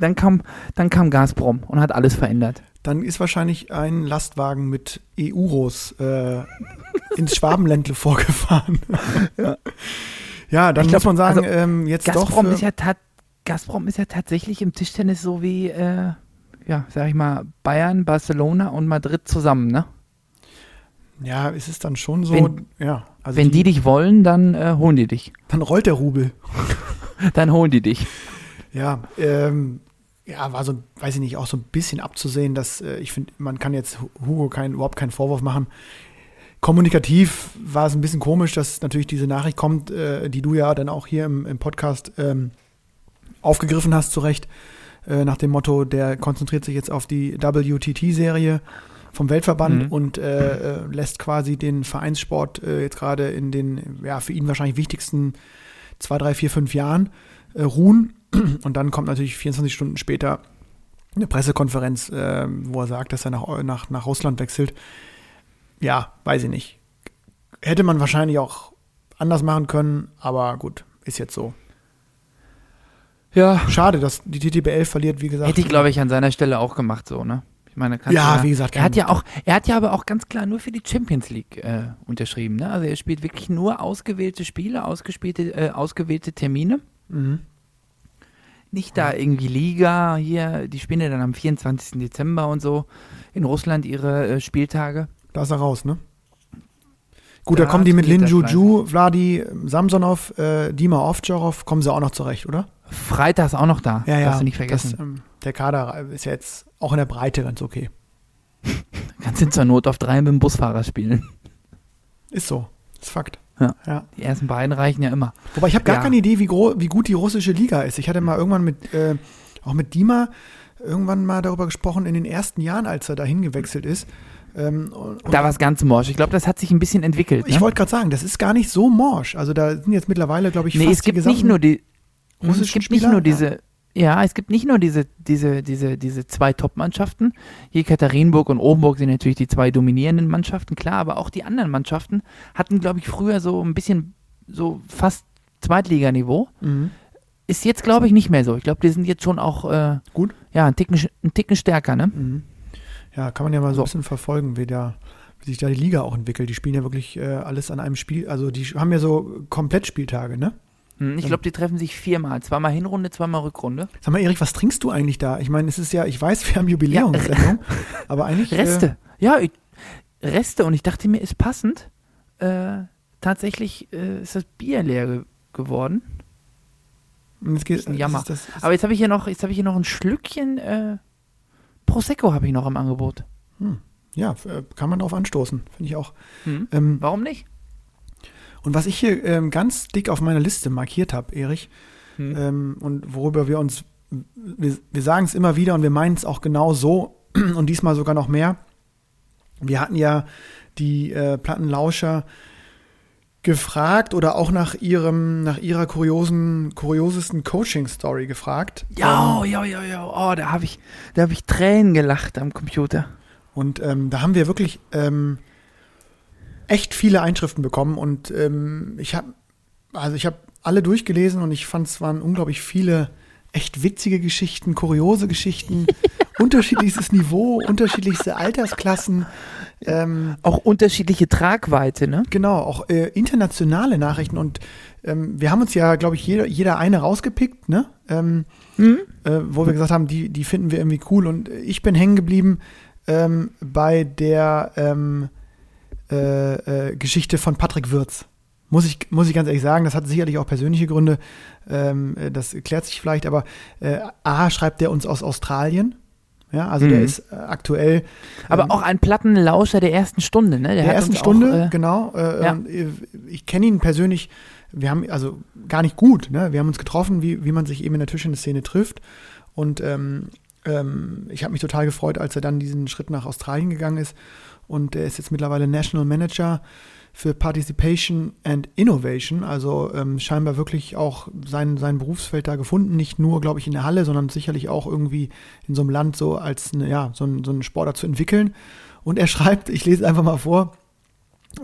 [SPEAKER 3] dann kam, dann kam Gazprom und hat alles verändert.
[SPEAKER 2] Dann ist wahrscheinlich ein Lastwagen mit EU-Ros äh, ins Schwabenländle (laughs) vorgefahren. ja. ja, dann
[SPEAKER 3] glaub,
[SPEAKER 2] muss man sagen,
[SPEAKER 3] also,
[SPEAKER 2] ähm, jetzt doch
[SPEAKER 3] Gazprom
[SPEAKER 2] für,
[SPEAKER 3] ist ja Gazprom ist ja tatsächlich im Tischtennis so wie, äh, ja, sag ich mal, Bayern, Barcelona und Madrid zusammen, ne?
[SPEAKER 2] ja, es ist dann schon so,
[SPEAKER 3] Wenn-
[SPEAKER 2] ja, also
[SPEAKER 3] Wenn die, dich wollen, dann äh, holen die dich.
[SPEAKER 2] dann rollt der Rubel. (laughs)
[SPEAKER 3] Dann holen die dich.
[SPEAKER 2] Ja, ähm, ja, war so, weiß ich nicht, auch so ein bisschen abzusehen, dass äh, ich finde, man kann jetzt Hugo kein, überhaupt keinen Vorwurf machen. Kommunikativ war es ein bisschen komisch, dass natürlich diese Nachricht kommt, äh, die du ja dann auch hier im, im Podcast ähm, aufgegriffen hast, zu Recht, äh, nach dem Motto, der konzentriert sich jetzt auf die WTT-Serie vom Weltverband
[SPEAKER 3] Mhm.
[SPEAKER 2] und äh, äh, lässt quasi den Vereinssport äh, jetzt gerade in den, ja, für ihn wahrscheinlich wichtigsten zwei, drei, vier, fünf Jahren äh, ruhen. (clears throat) Und dann kommt natürlich 24 Stunden später eine Pressekonferenz, wo er sagt, dass er nach, nach, nach Russland wechselt. Ja, weiß ich nicht. Hätte man wahrscheinlich auch anders machen können, aber gut, ist jetzt so.
[SPEAKER 3] Ja.
[SPEAKER 2] Schade, dass die TTBL verliert, wie gesagt.
[SPEAKER 3] Hätte ich, glaube ich, an seiner Stelle auch gemacht, so, ne? Ich meine,
[SPEAKER 2] Ja,
[SPEAKER 3] du
[SPEAKER 2] wie gesagt,
[SPEAKER 3] Er hat ja auch, er hat ja aber auch ganz klar nur für die Champions League äh, unterschrieben, ne? Also er spielt wirklich nur ausgewählte Spiele, ausgespielte, äh, ausgewählte Termine.
[SPEAKER 2] Mhm.
[SPEAKER 3] Nicht da irgendwie Liga hier, die spielen ja dann am 24. Dezember und so in Russland ihre äh, Spieltage.
[SPEAKER 2] Da ist er raus, ne? Gut, da,
[SPEAKER 3] Da
[SPEAKER 2] kommen die mit Lin Juju, Vladi, Samsonov, äh, Dima Ovtcharov, kommen sie auch noch zurecht, oder?
[SPEAKER 3] Freitag ist auch noch da,
[SPEAKER 2] Ja, ja.
[SPEAKER 3] darfst du nicht vergessen.
[SPEAKER 2] Das, ähm, der Kader ist ja jetzt auch in der Breite ganz okay. (laughs)
[SPEAKER 3] Kannst du zur Not auf drei mit dem Busfahrer spielen.
[SPEAKER 2] Ist so. Ist Fakt.
[SPEAKER 3] Ja.
[SPEAKER 2] ja.
[SPEAKER 3] Die ersten beiden reichen ja immer.
[SPEAKER 2] Wobei ich habe gar
[SPEAKER 3] Ja.
[SPEAKER 2] keine Idee, wie, wie gut die russische Liga ist. Ich hatte mal irgendwann mit, äh, auch mit Dima, irgendwann mal darüber gesprochen, in den ersten Jahren, als er dahin gewechselt ist. Ähm, und,
[SPEAKER 3] Da war es ganz morsch. Ich glaube, das hat sich ein bisschen entwickelt.
[SPEAKER 2] ich
[SPEAKER 3] ne?
[SPEAKER 2] wollte gerade sagen, das ist gar nicht so morsch. Also da sind jetzt mittlerweile, glaube ich,
[SPEAKER 3] Nee,
[SPEAKER 2] fast
[SPEAKER 3] es gibt nicht nur die es
[SPEAKER 2] russischen
[SPEAKER 3] gibt
[SPEAKER 2] Spieler?
[SPEAKER 3] nicht nur diese ja, es gibt nicht nur diese diese diese diese zwei Top-Mannschaften. Hier Katharinenburg und Obenburg sind natürlich die zwei dominierenden Mannschaften, klar, aber auch die anderen Mannschaften hatten glaube ich früher so ein bisschen so fast Zweitliganiveau.
[SPEAKER 2] Mhm.
[SPEAKER 3] Ist jetzt glaube ich nicht mehr so. Ich glaube, die sind jetzt schon auch äh,
[SPEAKER 2] Gut.
[SPEAKER 3] Ja, ein Ticken ein Ticken stärker, ne?
[SPEAKER 2] Mhm. Ja, kann man ja mal
[SPEAKER 3] so
[SPEAKER 2] ein bisschen verfolgen, wie, da, wie sich da die Liga auch entwickelt. Die spielen ja wirklich äh, alles an einem Spiel, also die haben ja so Komplettspieltage, ne?
[SPEAKER 3] Hm, Ich glaube, die treffen sich viermal, zweimal Hinrunde, zweimal Rückrunde.
[SPEAKER 2] Sag mal, Erik, was trinkst du eigentlich da? Ich meine, es ist ja, ich weiß, wir haben Jubiläumssendung, aber eigentlich.
[SPEAKER 3] Reste. Ja, ich, Reste und ich dachte mir, ist passend. Äh, tatsächlich äh, ist das Bier leer ge geworden.
[SPEAKER 2] Und jetzt geht,
[SPEAKER 3] Das ist ein Jammer.
[SPEAKER 2] Das, das,
[SPEAKER 3] Aber jetzt habe ich hier noch, jetzt habe ich hier noch ein Schlückchen äh, Prosecco habe ich noch im Angebot.
[SPEAKER 2] ja, f- äh, kann man drauf anstoßen, finde ich auch.
[SPEAKER 3] Hm.
[SPEAKER 2] Ähm,
[SPEAKER 3] Warum nicht?
[SPEAKER 2] Und was ich hier ähm, ganz dick auf meiner Liste markiert habe, Erich,
[SPEAKER 3] Hm.
[SPEAKER 2] ähm, und worüber wir uns, wir, wir sagen es immer wieder und wir meinen es auch genau so (clears throat) und diesmal sogar noch mehr. Wir hatten ja die äh, Plattenlauscher gefragt oder auch nach ihrem, nach ihrer kuriosen, kuriosesten Coaching-Story gefragt.
[SPEAKER 3] Ja, ja, ja, ja. Oh, da habe ich, da habe ich Tränen gelacht am Computer.
[SPEAKER 2] Und ähm, da haben wir wirklich ähm, echt viele Einschriften bekommen und ähm, ich habe also ich habe alle durchgelesen und ich fand es waren unglaublich viele echt witzige Geschichten, kuriose Geschichten, (laughs) unterschiedlichstes Niveau, unterschiedlichste Altersklassen, ähm,
[SPEAKER 3] Auch unterschiedliche Tragweite, ne?
[SPEAKER 2] genau, auch äh, internationale Nachrichten und ähm, wir haben uns ja, glaube ich, jeder, jeder eine rausgepickt, ne? Ähm,
[SPEAKER 3] Hm?
[SPEAKER 2] äh, wo wir gesagt haben, die, die finden wir irgendwie cool. Und ich bin hängen geblieben ähm, bei der ähm, äh, äh, Geschichte von Patrick Würz. Muss ich, muss ich ganz ehrlich sagen, das hat sicherlich auch persönliche Gründe. Ähm, äh, das klärt sich vielleicht, aber äh, A schreibt der uns aus Australien. Ja, also der
[SPEAKER 3] Mhm.
[SPEAKER 2] ist äh, aktuell
[SPEAKER 3] Aber
[SPEAKER 2] ähm,
[SPEAKER 3] auch ein Plattenlauscher der ersten Stunde, ne?
[SPEAKER 2] der
[SPEAKER 3] hat
[SPEAKER 2] ersten Stunde,
[SPEAKER 3] Auch,
[SPEAKER 2] genau.
[SPEAKER 3] Ja.
[SPEAKER 2] und, äh, Ich kenne ihn persönlich, wir haben, also gar nicht gut, ne? Wir haben uns getroffen, wie, wie man sich eben in der Tischtennis-Szene trifft. Und ähm, ähm, ich habe mich total gefreut, als er dann diesen Schritt nach Australien gegangen ist. Und er ist jetzt mittlerweile National Manager für Participation and Innovation, also ähm, scheinbar wirklich auch sein, sein Berufsfeld da gefunden, nicht nur, glaube ich, in der Halle, sondern sicherlich auch irgendwie in so einem Land so als eine, ja, so, ein, so einen Sportler zu entwickeln. Und er (laughs) schreibt, ich lese einfach mal vor,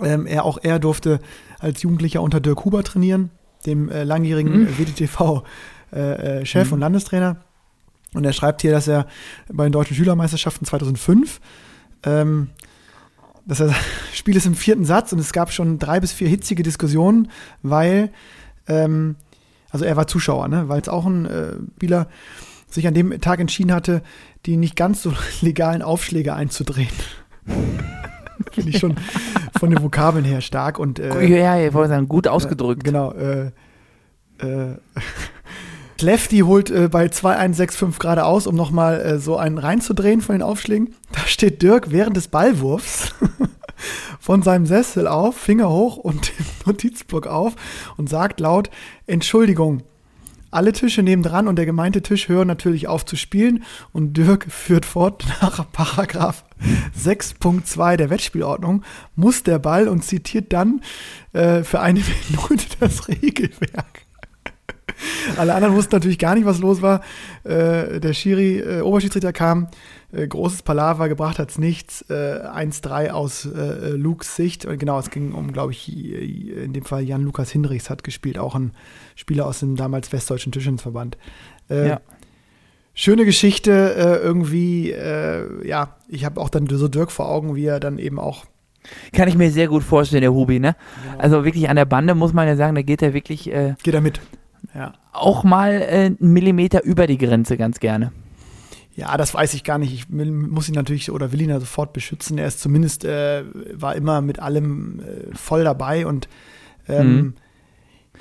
[SPEAKER 2] ähm, er, auch er durfte als Jugendlicher unter Dirk Huber trainieren, dem äh, langjährigen
[SPEAKER 3] Mhm.
[SPEAKER 2] WDTV-Chef äh, Chef
[SPEAKER 3] Mhm.
[SPEAKER 2] und Landestrainer. Und er schreibt hier, dass er bei den deutschen Schülermeisterschaften 2005, ähm, dass (laughs) er Spiel ist im vierten Satz und es gab schon drei bis vier hitzige Diskussionen, weil, ähm, also er war Zuschauer, ne, weil es auch ein äh, Spieler sich an dem Tag entschieden hatte, die nicht ganz so (laughs) legalen Aufschläge einzudrehen. (laughs) Finde ich schon von den Vokabeln her stark und äh,
[SPEAKER 3] ja, ich wollte sagen, gut ausgedrückt.
[SPEAKER 2] äh, genau. Äh, äh, Lefty holt äh, bei 2-1-6-5 geradeaus, um nochmal äh, so einen reinzudrehen von den Aufschlägen. Da steht Dirk während des Ballwurfs (laughs) von seinem Sessel auf, Finger hoch und (laughs) den Notizblock auf und sagt laut: Entschuldigung. Alle Tische nebendran und der gemeinte Tisch hören natürlich auf zu spielen und Dirk führt fort (laughs) nach Paragraph 6.2 der Wettspielordnung muss der Ball und zitiert dann äh, für eine Minute das Regelwerk. Alle anderen wussten natürlich gar nicht, was los war. Äh, der Schiri, äh, Oberschiedsrichter kam, äh, großes Palaver, gebracht hat's nichts. Äh, 1-3 aus äh, Lukes Sicht. Und genau, es ging um, glaube ich, in dem Fall Jan Lukas Hinrichs hat gespielt, auch ein Spieler aus dem damals westdeutschen Tischtennisverband. Äh,
[SPEAKER 3] Ja.
[SPEAKER 2] Schöne Geschichte, äh, irgendwie, äh, ja, ich habe auch dann so Dirk vor Augen, wie er dann eben auch
[SPEAKER 3] Kann ich mir sehr gut vorstellen, der Hubi, ne?
[SPEAKER 2] Genau.
[SPEAKER 3] Also wirklich an der Bande muss man ja sagen, da geht er wirklich äh,
[SPEAKER 2] geht er mit. Ja.
[SPEAKER 3] auch mal äh, einen Millimeter über die Grenze ganz gerne.
[SPEAKER 2] Ja, das weiß ich gar nicht. Ich muss ihn natürlich oder will ihn ja sofort beschützen. Er ist zumindest, äh, war immer mit allem äh, voll dabei und ähm,
[SPEAKER 3] Mhm.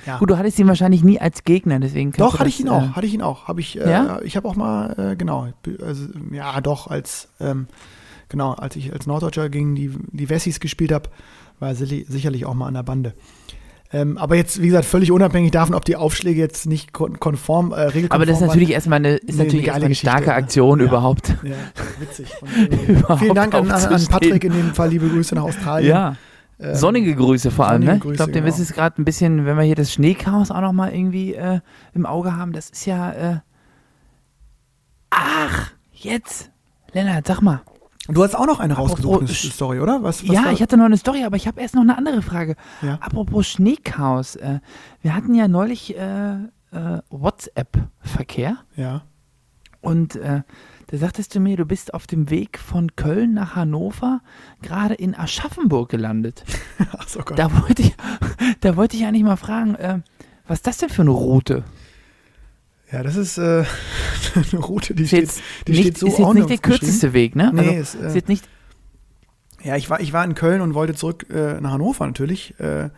[SPEAKER 2] ja.
[SPEAKER 3] Gut, du hattest ihn wahrscheinlich nie als Gegner, deswegen
[SPEAKER 2] Doch, hatte
[SPEAKER 3] das,
[SPEAKER 2] ich ihn auch,
[SPEAKER 3] Äh,
[SPEAKER 2] hatte ich ihn auch. Habe ich, äh,
[SPEAKER 3] Ja?
[SPEAKER 2] ich habe auch mal, genau, also, ja, doch, als, ähm, genau, als ich als Norddeutscher gegen die, die Wessis gespielt habe, war er sicherlich auch mal an der Bande. Ähm, aber jetzt, wie gesagt, völlig unabhängig davon, ob die Aufschläge jetzt nicht kon konform, äh, regelkonform
[SPEAKER 3] aber das ist
[SPEAKER 2] waren.
[SPEAKER 3] natürlich erstmal eine, ist
[SPEAKER 2] Nee,
[SPEAKER 3] natürlich
[SPEAKER 2] eine
[SPEAKER 3] eine starke? Aktion
[SPEAKER 2] Ja.
[SPEAKER 3] überhaupt.
[SPEAKER 2] Ja, witzig. (laughs) Und, äh,
[SPEAKER 3] Überhaupt
[SPEAKER 2] vielen Dank an, an. Patrick in dem Fall, liebe Grüße nach Australien.
[SPEAKER 3] Ja,
[SPEAKER 2] Ähm,
[SPEAKER 3] sonnige Grüße vor allem,
[SPEAKER 2] sonnige
[SPEAKER 3] ne?
[SPEAKER 2] Grüße,
[SPEAKER 3] ich glaube, dem
[SPEAKER 2] genau.
[SPEAKER 3] ist es gerade ein bisschen, wenn wir hier das Schneechaos auch nochmal irgendwie äh, im Auge haben, das ist ja, äh, ach, jetzt, Lennart, sag mal.
[SPEAKER 2] Du hast auch noch eine
[SPEAKER 3] Apropos
[SPEAKER 2] rausgesucht, eine Story, oder? Was, was
[SPEAKER 3] ja,
[SPEAKER 2] war-
[SPEAKER 3] ich hatte noch eine Story, aber ich habe erst noch eine andere Frage.
[SPEAKER 2] Ja.
[SPEAKER 3] Apropos Schneechaos, äh, wir hatten ja neulich äh, äh, WhatsApp-Verkehr
[SPEAKER 2] Ja.
[SPEAKER 3] und äh, da sagtest du mir, du bist auf dem Weg von Köln nach Hannover gerade in Aschaffenburg gelandet. (laughs)
[SPEAKER 2] Ach so Gott.
[SPEAKER 3] Da wollte ich, (laughs) da wollte ich eigentlich mal fragen, äh, was ist das denn für eine Route?
[SPEAKER 2] Ja, das ist äh, (laughs) eine Route, die
[SPEAKER 3] Ist
[SPEAKER 2] steht, die
[SPEAKER 3] nicht,
[SPEAKER 2] steht so
[SPEAKER 3] ist jetzt
[SPEAKER 2] auch
[SPEAKER 3] nicht der kürzeste Weg, ne?
[SPEAKER 2] Nee,
[SPEAKER 3] also,
[SPEAKER 2] ist, äh,
[SPEAKER 3] ist jetzt nicht,
[SPEAKER 2] Ja, ich war, ich war in Köln und wollte zurück äh, nach Hannover natürlich. Äh,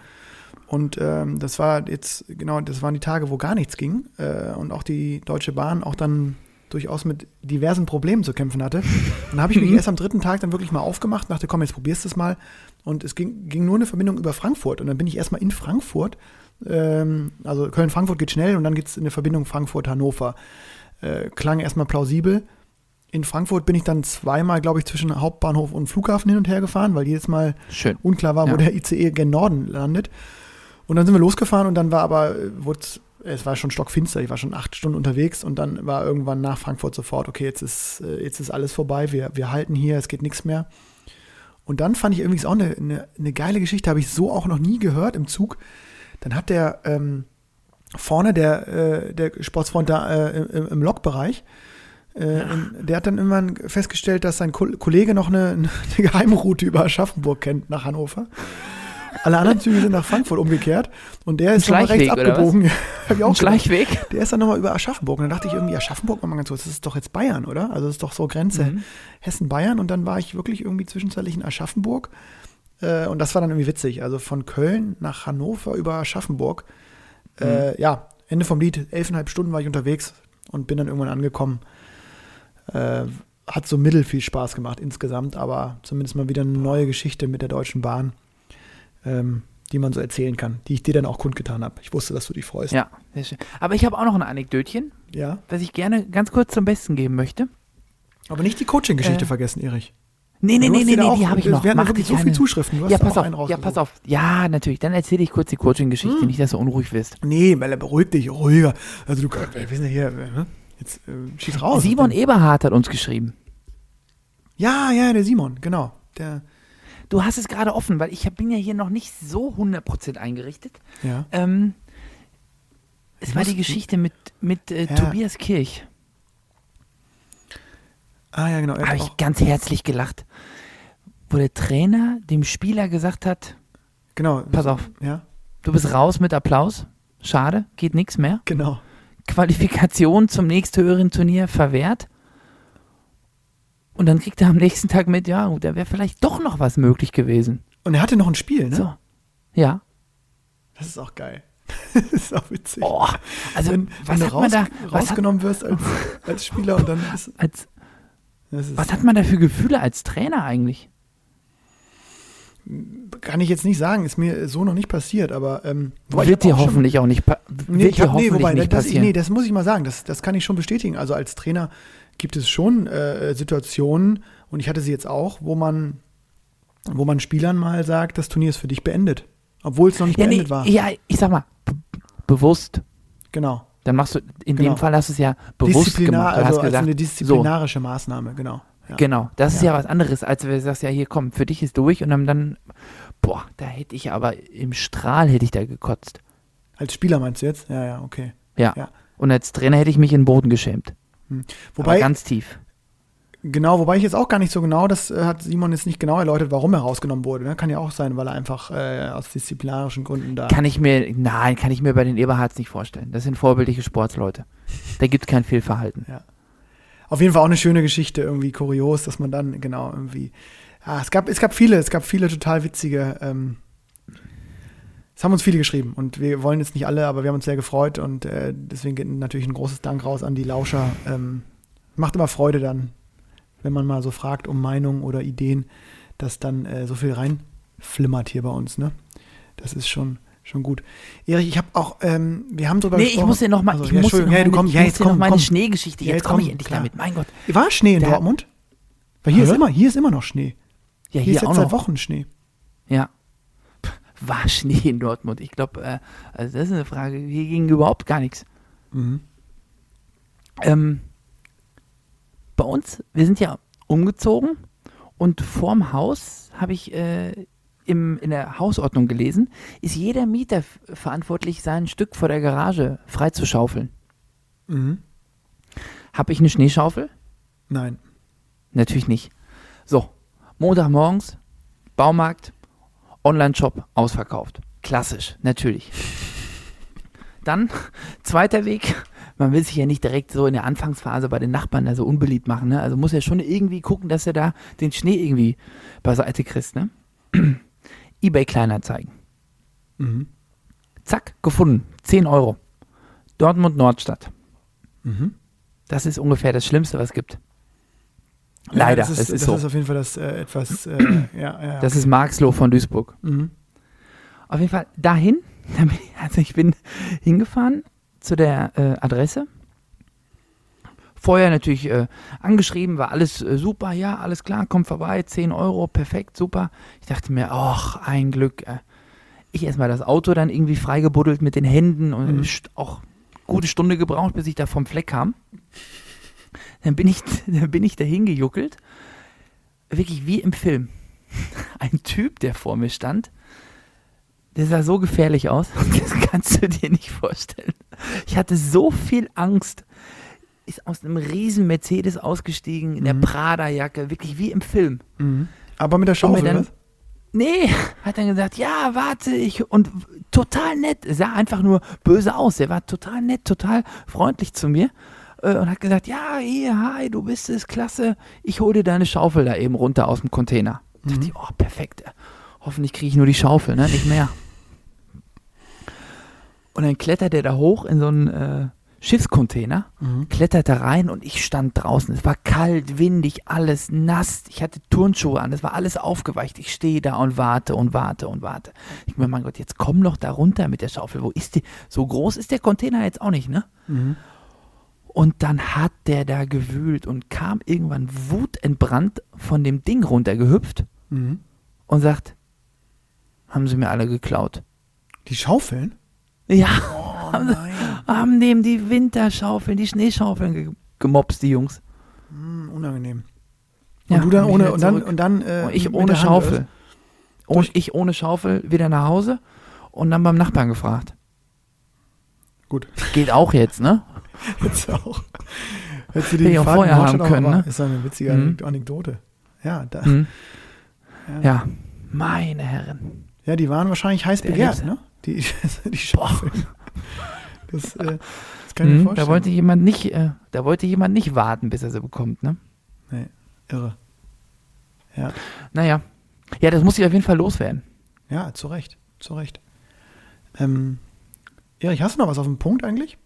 [SPEAKER 2] und ähm, das war jetzt, genau, das waren die Tage, wo gar nichts ging. Äh, und auch die Deutsche Bahn auch dann durchaus mit diversen Problemen zu kämpfen hatte. Und dann habe ich mich erst am dritten Tag dann wirklich mal aufgemacht, dachte, komm, jetzt probierst du es mal. Und es ging, ging nur eine Verbindung über Frankfurt. Und dann bin ich erstmal in Frankfurt. Ähm, also Köln-Frankfurt geht schnell und dann geht es eine Verbindung Frankfurt-Hannover. Äh, klang erstmal plausibel. In Frankfurt bin ich dann zweimal, glaube ich, zwischen Hauptbahnhof und Flughafen hin und her gefahren, weil jedes Mal
[SPEAKER 3] Schön.
[SPEAKER 2] unklar war, wo
[SPEAKER 3] Ja.
[SPEAKER 2] der ICE gen Norden landet. Und dann sind wir losgefahren und dann war aber, es war schon stockfinster, ich war schon acht Stunden unterwegs und dann war irgendwann nach Frankfurt sofort, okay, jetzt ist, äh, jetzt ist alles vorbei, wir, wir halten hier, es geht nichts mehr. Und dann fand ich übrigens auch eine, eine, eine geile Geschichte, habe ich so auch noch nie gehört im Zug. Dann hat der ähm, vorne, der, äh, der Sportsfreund da äh, im, im Lokbereich, äh, der hat dann irgendwann festgestellt, dass sein Ko Kollege noch eine, (laughs) eine Geheimroute über Aschaffenburg kennt nach Hannover. Alle anderen Züge sind nach Frankfurt umgekehrt und der ist nochmal rechts abgebogen. (laughs) Hab ich auch
[SPEAKER 3] Ein
[SPEAKER 2] gedacht.
[SPEAKER 3] Schleichweg?
[SPEAKER 2] Der ist dann nochmal über Aschaffenburg. Und dann dachte ich irgendwie, Aschaffenburg, mal ganz kurz, das ist doch jetzt Bayern, oder? Also das ist doch so Grenze
[SPEAKER 3] Mhm.
[SPEAKER 2] Hessen-Bayern. Und dann war ich wirklich irgendwie zwischenzeitlich in Aschaffenburg. Äh, und das war dann irgendwie witzig. Also von Köln nach Hannover über Aschaffenburg. Äh, ja, Ende vom Lied, elfeinhalb Stunden war ich unterwegs und bin dann irgendwann angekommen. Äh, hat so mittel viel Spaß gemacht insgesamt, aber zumindest mal wieder eine neue Geschichte mit der Deutschen Bahn, ähm, die man so erzählen kann, die ich dir dann auch kundgetan habe. Ich wusste, dass du dich freust.
[SPEAKER 3] Ja, sehr schön. Aber ich habe auch noch ein Anekdötchen,
[SPEAKER 2] ja.
[SPEAKER 3] was ich gerne ganz kurz zum Besten geben möchte.
[SPEAKER 2] Aber nicht die Coaching-Geschichte
[SPEAKER 3] Äh,
[SPEAKER 2] vergessen, Erich.
[SPEAKER 3] Nee, nee, nee, nee, nee, die habe ich
[SPEAKER 2] wir
[SPEAKER 3] noch.
[SPEAKER 2] hatten
[SPEAKER 3] Mach
[SPEAKER 2] wirklich
[SPEAKER 3] dich
[SPEAKER 2] so viele Zuschriften. Du hast
[SPEAKER 3] ja, pass auf, ja, pass auf. Ja, natürlich. Dann erzähle ich kurz die Coaching-Geschichte,
[SPEAKER 2] Hm.
[SPEAKER 3] nicht, dass du unruhig wirst.
[SPEAKER 2] Nee, weil er beruhigt dich, ruhiger. Also du, wir wissen ja hier, äh, jetzt äh, schieß raus.
[SPEAKER 3] Simon Eberhardt hat uns geschrieben.
[SPEAKER 2] Ja, ja, der Simon, genau. Der,
[SPEAKER 3] Du hast es gerade offen, weil ich bin ja hier noch nicht so 100% eingerichtet.
[SPEAKER 2] ja.
[SPEAKER 3] Ähm, es war die Geschichte mit, mit äh,
[SPEAKER 2] Ja.
[SPEAKER 3] Tobias Kirch.
[SPEAKER 2] Ah, ja, genau.
[SPEAKER 3] Habe ich ganz herzlich gelacht. Wo der Trainer dem Spieler gesagt hat,
[SPEAKER 2] genau.
[SPEAKER 3] pass auf,
[SPEAKER 2] Ja,
[SPEAKER 3] du bist raus mit Applaus. Schade, geht nichts mehr.
[SPEAKER 2] genau.
[SPEAKER 3] Qualifikation zum nächsthöheren Turnier verwehrt. Und dann kriegt er am nächsten Tag mit, ja, da wäre vielleicht doch noch was möglich gewesen.
[SPEAKER 2] Und er hatte noch ein Spiel, ne?
[SPEAKER 3] So. Ja.
[SPEAKER 2] Das ist auch geil. (laughs) das ist auch witzig.
[SPEAKER 3] Oh, also,
[SPEAKER 2] wenn, wenn du
[SPEAKER 3] da,
[SPEAKER 2] raus,
[SPEAKER 3] hat,
[SPEAKER 2] rausgenommen wirst als, (laughs) als Spieler und dann ist,
[SPEAKER 3] als, was hat man da für Gefühle als Trainer eigentlich?
[SPEAKER 2] kann ich jetzt nicht sagen, ist mir so noch nicht passiert, aber ähm,
[SPEAKER 3] Wird dir hoffentlich auch nicht, pa
[SPEAKER 2] Nee, hab, nee,
[SPEAKER 3] hoffentlich
[SPEAKER 2] wobei,
[SPEAKER 3] nicht
[SPEAKER 2] das, ich,
[SPEAKER 3] passieren.
[SPEAKER 2] nee, das muss ich mal sagen, das, das kann ich schon bestätigen. Also als Trainer gibt es schon äh, Situationen, und ich hatte sie jetzt auch, wo man, wo man Spielern mal sagt, das Turnier ist für dich beendet. Obwohl es noch nicht
[SPEAKER 3] ja, nee,
[SPEAKER 2] beendet war.
[SPEAKER 3] ja, ich sag mal, be bewusst.
[SPEAKER 2] Genau.
[SPEAKER 3] Dann machst du, in
[SPEAKER 2] Genau.
[SPEAKER 3] dem Fall hast du es ja bewusst
[SPEAKER 2] Disziplinar,
[SPEAKER 3] gemacht. Du
[SPEAKER 2] also
[SPEAKER 3] hast gesagt,
[SPEAKER 2] eine disziplinarische Maßnahme, genau. Ja.
[SPEAKER 3] Genau, das ist
[SPEAKER 2] Ja.
[SPEAKER 3] ja was anderes, als wenn du sagst, ja, hier komm, für dich ist durch und dann, dann boah, da hätte ich aber im Strahl hätte ich da gekotzt.
[SPEAKER 2] Als Spieler meinst du jetzt? Ja, ja, okay.
[SPEAKER 3] Ja.
[SPEAKER 2] Ja.
[SPEAKER 3] Und als Trainer hätte ich mich in den Boden geschämt. aber
[SPEAKER 2] Wobei,
[SPEAKER 3] ganz tief.
[SPEAKER 2] Genau, wobei ich jetzt auch gar nicht so genau, das äh, hat Simon jetzt nicht genau erläutert, warum er rausgenommen wurde. Ne? Kann ja auch sein, weil er einfach äh, aus disziplinarischen Gründen da.
[SPEAKER 3] Kann ich mir, nein, kann ich mir bei den Eberhards nicht vorstellen. Das sind vorbildliche Sportsleute. Da gibt es kein Fehlverhalten.
[SPEAKER 2] Auf jeden Fall auch eine schöne Geschichte, irgendwie kurios, dass man dann genau irgendwie. Ja, es gab, es gab viele, es gab viele total witzige. Ähm, es haben uns viele geschrieben und wir wollen jetzt nicht alle, aber wir haben uns sehr gefreut und äh, deswegen geht natürlich ein großes Dank raus an die Lauscher. Ähm, macht immer Freude dann, wenn man mal so fragt um Meinungen oder Ideen, dass dann äh, so viel reinflimmert hier bei uns, ne? Das ist schon, schon gut. Erich, ich habe auch, ähm, wir haben drüber
[SPEAKER 3] Nee, ich
[SPEAKER 2] gesprochen.
[SPEAKER 3] muss dir noch mal,
[SPEAKER 2] Also,
[SPEAKER 3] ich
[SPEAKER 2] ja,
[SPEAKER 3] muss dir noch,
[SPEAKER 2] ja, du komm,
[SPEAKER 3] ich
[SPEAKER 2] ja, jetzt
[SPEAKER 3] dir noch
[SPEAKER 2] komm,
[SPEAKER 3] meine
[SPEAKER 2] komm.
[SPEAKER 3] Schneegeschichte,
[SPEAKER 2] Ja,
[SPEAKER 3] jetzt
[SPEAKER 2] jetzt
[SPEAKER 3] komme ich
[SPEAKER 2] komm,
[SPEAKER 3] endlich
[SPEAKER 2] klar.
[SPEAKER 3] damit. Mein Gott.
[SPEAKER 2] War Schnee in
[SPEAKER 3] Der-
[SPEAKER 2] Dortmund? Weil hier ist, immer, hier ist immer noch Schnee.
[SPEAKER 3] Ja,
[SPEAKER 2] Hier,
[SPEAKER 3] hier,
[SPEAKER 2] ist jetzt
[SPEAKER 3] auch
[SPEAKER 2] seit
[SPEAKER 3] noch.
[SPEAKER 2] Wochen Schnee.
[SPEAKER 3] Ja. (laughs) War Schnee in Dortmund. Ich glaube, äh, also das ist eine Frage. Hier ging überhaupt gar nichts.
[SPEAKER 2] Mhm.
[SPEAKER 3] Ähm, bei uns, wir sind ja umgezogen und vorm Haus habe ich äh, im, in der Hausordnung gelesen, ist jeder Mieter verantwortlich, sein Stück vor der Garage freizuschaufeln.
[SPEAKER 2] Mhm.
[SPEAKER 3] Habe ich eine Schneeschaufel?
[SPEAKER 2] Nein.
[SPEAKER 3] Natürlich nicht. So, Montagmorgens, Baumarkt, Online-Shop ausverkauft. Klassisch, natürlich. Dann, (laughs) zweiter Weg, man will sich ja nicht direkt so in der Anfangsphase bei den Nachbarn da so unbeliebt machen, ne? Also muss er schon irgendwie gucken, dass er da den Schnee irgendwie beiseite kriegt, ne? (clears throat) Ebay Kleinanzeigen.
[SPEAKER 2] Mhm.
[SPEAKER 3] Zack, gefunden. 10 Euro. Dortmund Nordstadt.
[SPEAKER 2] Mhm.
[SPEAKER 3] Das ist ungefähr das Schlimmste, was es gibt.
[SPEAKER 2] Ja,
[SPEAKER 3] Leider,
[SPEAKER 2] das ist,
[SPEAKER 3] es ist
[SPEAKER 2] das
[SPEAKER 3] so.
[SPEAKER 2] ist auf jeden Fall das äh, etwas, äh, (clears throat) ja, ja.
[SPEAKER 3] Das ist Marxloh von Duisburg.
[SPEAKER 2] mhm.
[SPEAKER 3] Auf jeden Fall dahin. (laughs) Also ich bin hingefahren zu der äh, Adresse. Vorher natürlich äh, angeschrieben, war alles äh, super, ja, alles klar, komm vorbei, 10 Euro, perfekt, super. Ich dachte mir, ach, ein Glück. Äh. Ich erstmal das Auto dann irgendwie freigebuddelt mit den Händen und
[SPEAKER 2] Mhm.
[SPEAKER 3] auch gute Stunde gebraucht, bis ich da vom Fleck kam. Dann bin ich, (laughs) dann bin ich da hingejuckelt. Wirklich wie im Film. (laughs) Ein Typ, der vor mir stand, der sah so gefährlich aus. (laughs) Das kannst du dir nicht vorstellen. Ich hatte so viel Angst. Ist aus einem riesen Mercedes ausgestiegen, in der
[SPEAKER 2] Mhm.
[SPEAKER 3] Prada-Jacke, wirklich wie im Film.
[SPEAKER 2] Mhm. Aber mit der Schaufel,
[SPEAKER 3] dann-
[SPEAKER 2] was?
[SPEAKER 3] Nee, hat dann gesagt, ja, warte, ich und total nett, Er sah einfach nur böse aus. Er war total nett, total freundlich zu mir äh, und hat gesagt, ja, hier, hi, du bist es, klasse, ich hole dir deine Schaufel da eben runter aus dem Container. Da dachte
[SPEAKER 2] Mhm.
[SPEAKER 3] ich, oh, perfekt, hoffentlich kriege ich nur die Schaufel, ne, nicht mehr. Und dann klettert er da hoch in so einen äh, Schiffscontainer
[SPEAKER 2] Mhm.
[SPEAKER 3] kletterte rein und ich stand draußen. Es war kalt, windig, alles nass. Ich hatte Turnschuhe an, es war alles aufgeweicht. Ich stehe da und warte und warte und warte. Ich mir, mein Gott, jetzt komm doch da runter mit der Schaufel. Wo ist die? So groß ist der Container jetzt auch nicht, ne?
[SPEAKER 2] Mhm.
[SPEAKER 3] Und dann hat der da gewühlt und kam irgendwann wutentbrannt von dem Ding runtergehüpft
[SPEAKER 2] Mhm.
[SPEAKER 3] und sagt, haben sie mir alle geklaut.
[SPEAKER 2] Die Schaufeln?
[SPEAKER 3] Ja,
[SPEAKER 2] Oh nein.
[SPEAKER 3] haben dem die Winterschaufeln, die Schneeschaufeln ge gemobst, die Jungs.
[SPEAKER 2] Hm, unangenehm.
[SPEAKER 3] Ja,
[SPEAKER 2] und du dann ohne und dann und dann äh,
[SPEAKER 3] Und ich ohne Schaufel. Und
[SPEAKER 2] Durch-
[SPEAKER 3] ich ohne Schaufel wieder nach Hause und dann beim Nachbarn gefragt.
[SPEAKER 2] Gut.
[SPEAKER 3] Geht auch jetzt, ne? (laughs)
[SPEAKER 2] Jetzt auch. Hättest du
[SPEAKER 3] ich auch vorher haben können, ne?
[SPEAKER 2] Ist doch eine witzige
[SPEAKER 3] Mhm.
[SPEAKER 2] Anekdote. Ja, da,
[SPEAKER 3] Hm.
[SPEAKER 2] ja.
[SPEAKER 3] Ja, meine Herren.
[SPEAKER 2] Ja, die waren wahrscheinlich heiß
[SPEAKER 3] Der
[SPEAKER 2] begehrt,
[SPEAKER 3] Liebste.
[SPEAKER 2] ne? Die, (laughs) die Schaufeln. Das, äh, das kann ich mir
[SPEAKER 3] Hm,
[SPEAKER 2] vorstellen.
[SPEAKER 3] da wollte jemand nicht, äh, da wollte jemand nicht warten, bis er sie bekommt, ne?
[SPEAKER 2] nee, irre. Ja,
[SPEAKER 3] Naja. Ja, das muss ich auf jeden Fall loswerden.
[SPEAKER 2] ja, zu Recht, zu Recht. Ähm, Erich, hast du noch was auf dem Punkt eigentlich?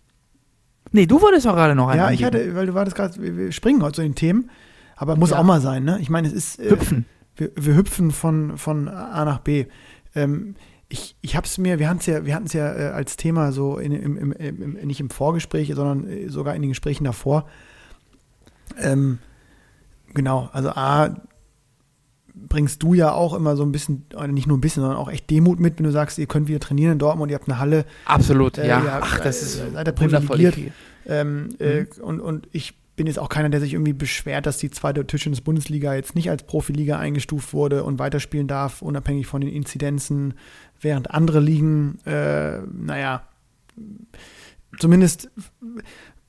[SPEAKER 3] Nee, du wolltest doch gerade noch einen
[SPEAKER 2] ja, ich
[SPEAKER 3] angeben.
[SPEAKER 2] hatte, weil du wartest gerade, wir, wir springen heute so in Themen, aber muss
[SPEAKER 3] Ja.
[SPEAKER 2] auch mal sein, ne? Ich meine, es ist. Äh,
[SPEAKER 3] Hüpfen.
[SPEAKER 2] Wir, wir hüpfen von, von A nach B. Ähm, ich ich habe es mir, wir hatten es ja, wir hatten es ja äh, als Thema so in, im, im, im, nicht im Vorgespräch, sondern äh, sogar in den Gesprächen davor. Ähm, genau, also A, bringst du ja auch immer so ein bisschen, nicht nur ein bisschen, sondern auch echt Demut mit, wenn du sagst, ihr könnt wieder trainieren in Dortmund, ihr habt eine Halle,
[SPEAKER 3] Absolut,
[SPEAKER 2] Äh,
[SPEAKER 3] ja.
[SPEAKER 2] ja,
[SPEAKER 3] Ach, das
[SPEAKER 2] äh,
[SPEAKER 3] ist
[SPEAKER 2] seid ihr privilegiert. Ähm, äh,
[SPEAKER 3] Mhm.
[SPEAKER 2] und, und ich bin jetzt auch keiner, der sich irgendwie beschwert, dass die zweite Tischtennis-Bundesliga jetzt nicht als Profiliga eingestuft wurde und weiterspielen darf, unabhängig von den Inzidenzen, während andere Ligen, äh, naja, zumindest,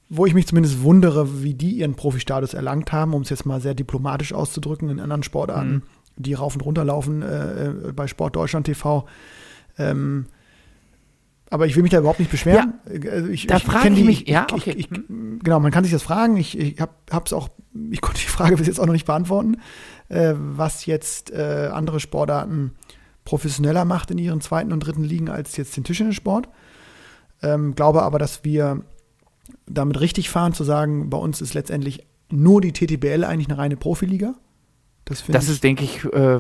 [SPEAKER 2] wo ich mich zumindest wundere, wie die ihren Profistatus erlangt haben, um es jetzt mal sehr diplomatisch auszudrücken, in anderen Sportarten,
[SPEAKER 3] Mhm.
[SPEAKER 2] die rauf und runter laufen äh, äh, bei Sport Deutschland TV. Ähm, aber ich will mich da überhaupt nicht beschweren. Äh, Also ich,
[SPEAKER 3] Da frage ich
[SPEAKER 2] die-
[SPEAKER 3] mich- ja,
[SPEAKER 2] ich,
[SPEAKER 3] okay.
[SPEAKER 2] Ich, ich, genau, man kann sich das fragen. Ich, ich habe es auch, ich (laughs) konnte die Frage bis jetzt auch noch nicht beantworten, äh, was jetzt äh, andere Sportarten professioneller macht in ihren zweiten und dritten Ligen als jetzt den Tischtennissport. Ähm, glaube aber, dass wir damit richtig fahren, zu sagen, bei uns ist letztendlich nur die TTBL eigentlich eine reine Profiliga. Das,
[SPEAKER 3] Das ist, denke ich, äh,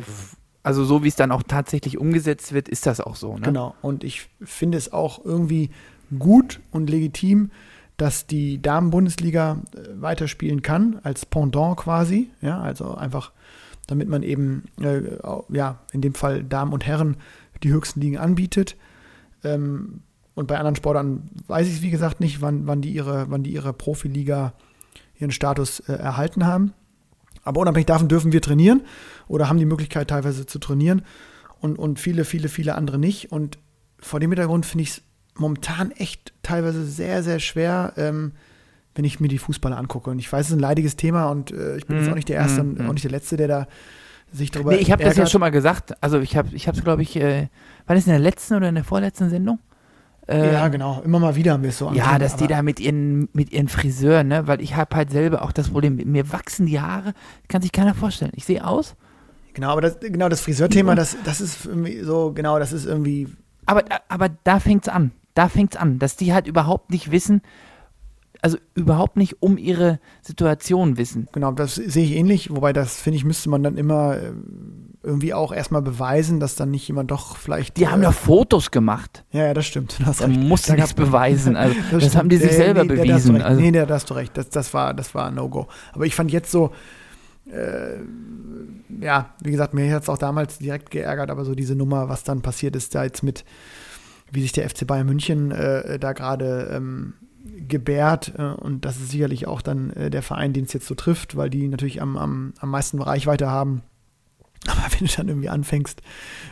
[SPEAKER 3] also so wie es dann auch tatsächlich umgesetzt wird, ist das auch so. Ne?
[SPEAKER 2] Genau. Und ich finde es auch irgendwie gut und legitim, dass die Damen-Bundesliga äh, weiterspielen kann, als Pendant quasi. Ja, also einfach, damit man eben, äh, ja, in dem Fall Damen und Herren die höchsten Ligen anbietet. Ähm, und bei anderen Sportarten weiß ich es, wie gesagt, nicht, wann, wann, die ihre, wann die ihre Profiliga ihren Status äh, erhalten haben. Aber unabhängig davon dürfen wir trainieren oder haben die Möglichkeit teilweise zu trainieren und, und viele, viele, viele andere nicht. Und vor dem Hintergrund finde ich es momentan echt teilweise sehr, sehr schwer, ähm, wenn ich mir die Fußballer angucke. Und ich weiß, es ist ein leidiges Thema und äh, ich bin jetzt
[SPEAKER 3] Mhm.
[SPEAKER 2] auch nicht der Erste
[SPEAKER 3] Mhm.
[SPEAKER 2] und auch nicht der Letzte, der da sich darüber
[SPEAKER 3] Nee, ich habe das ja schon mal gesagt. Also ich habe ich es, glaube ich, äh, war das in der letzten oder in der vorletzten Sendung? Äh,
[SPEAKER 2] ja, genau. Immer mal wieder haben wir es so. am
[SPEAKER 3] ja, dass die da mit ihren, mit ihren Friseuren, ne? Weil ich habe halt selber auch das Problem, mir wachsen die Haare, kann sich keiner vorstellen. Ich sehe aus,
[SPEAKER 2] Genau, aber das, genau, das Friseurthema, das, das ist irgendwie so, genau, das ist irgendwie,
[SPEAKER 3] aber, aber da fängt's an. Da fängt's an, dass die halt überhaupt nicht wissen, also überhaupt nicht um ihre Situation wissen.
[SPEAKER 2] genau, das sehe ich ähnlich, wobei das, finde ich, müsste man dann immer ähm, irgendwie auch erstmal beweisen, dass dann nicht jemand doch vielleicht.
[SPEAKER 3] Die haben
[SPEAKER 2] äh,
[SPEAKER 3] ja Fotos gemacht.
[SPEAKER 2] Ja, ja, das stimmt. Du hast
[SPEAKER 3] Da
[SPEAKER 2] recht.
[SPEAKER 3] musst du
[SPEAKER 2] Da
[SPEAKER 3] nichts beweisen. Also, (laughs) das,
[SPEAKER 2] stimmt.
[SPEAKER 3] haben die sich
[SPEAKER 2] Ja,
[SPEAKER 3] selber
[SPEAKER 2] nee, da- da
[SPEAKER 3] bewiesen.
[SPEAKER 2] recht.
[SPEAKER 3] Also,
[SPEAKER 2] nee, da, da hast du recht. Das, das war, das war ein No-Go. Aber ich fand jetzt so, äh, ja, wie gesagt, mir hat es auch damals direkt geärgert, aber so diese Nummer, was dann passiert ist, da jetzt mit, wie sich der FC Bayern München äh, da gerade ähm, gebärt. Äh, und das ist sicherlich auch dann äh, der Verein, den es jetzt so trifft, weil die natürlich am, am, am meisten Reichweite haben. Aber wenn du dann irgendwie anfängst,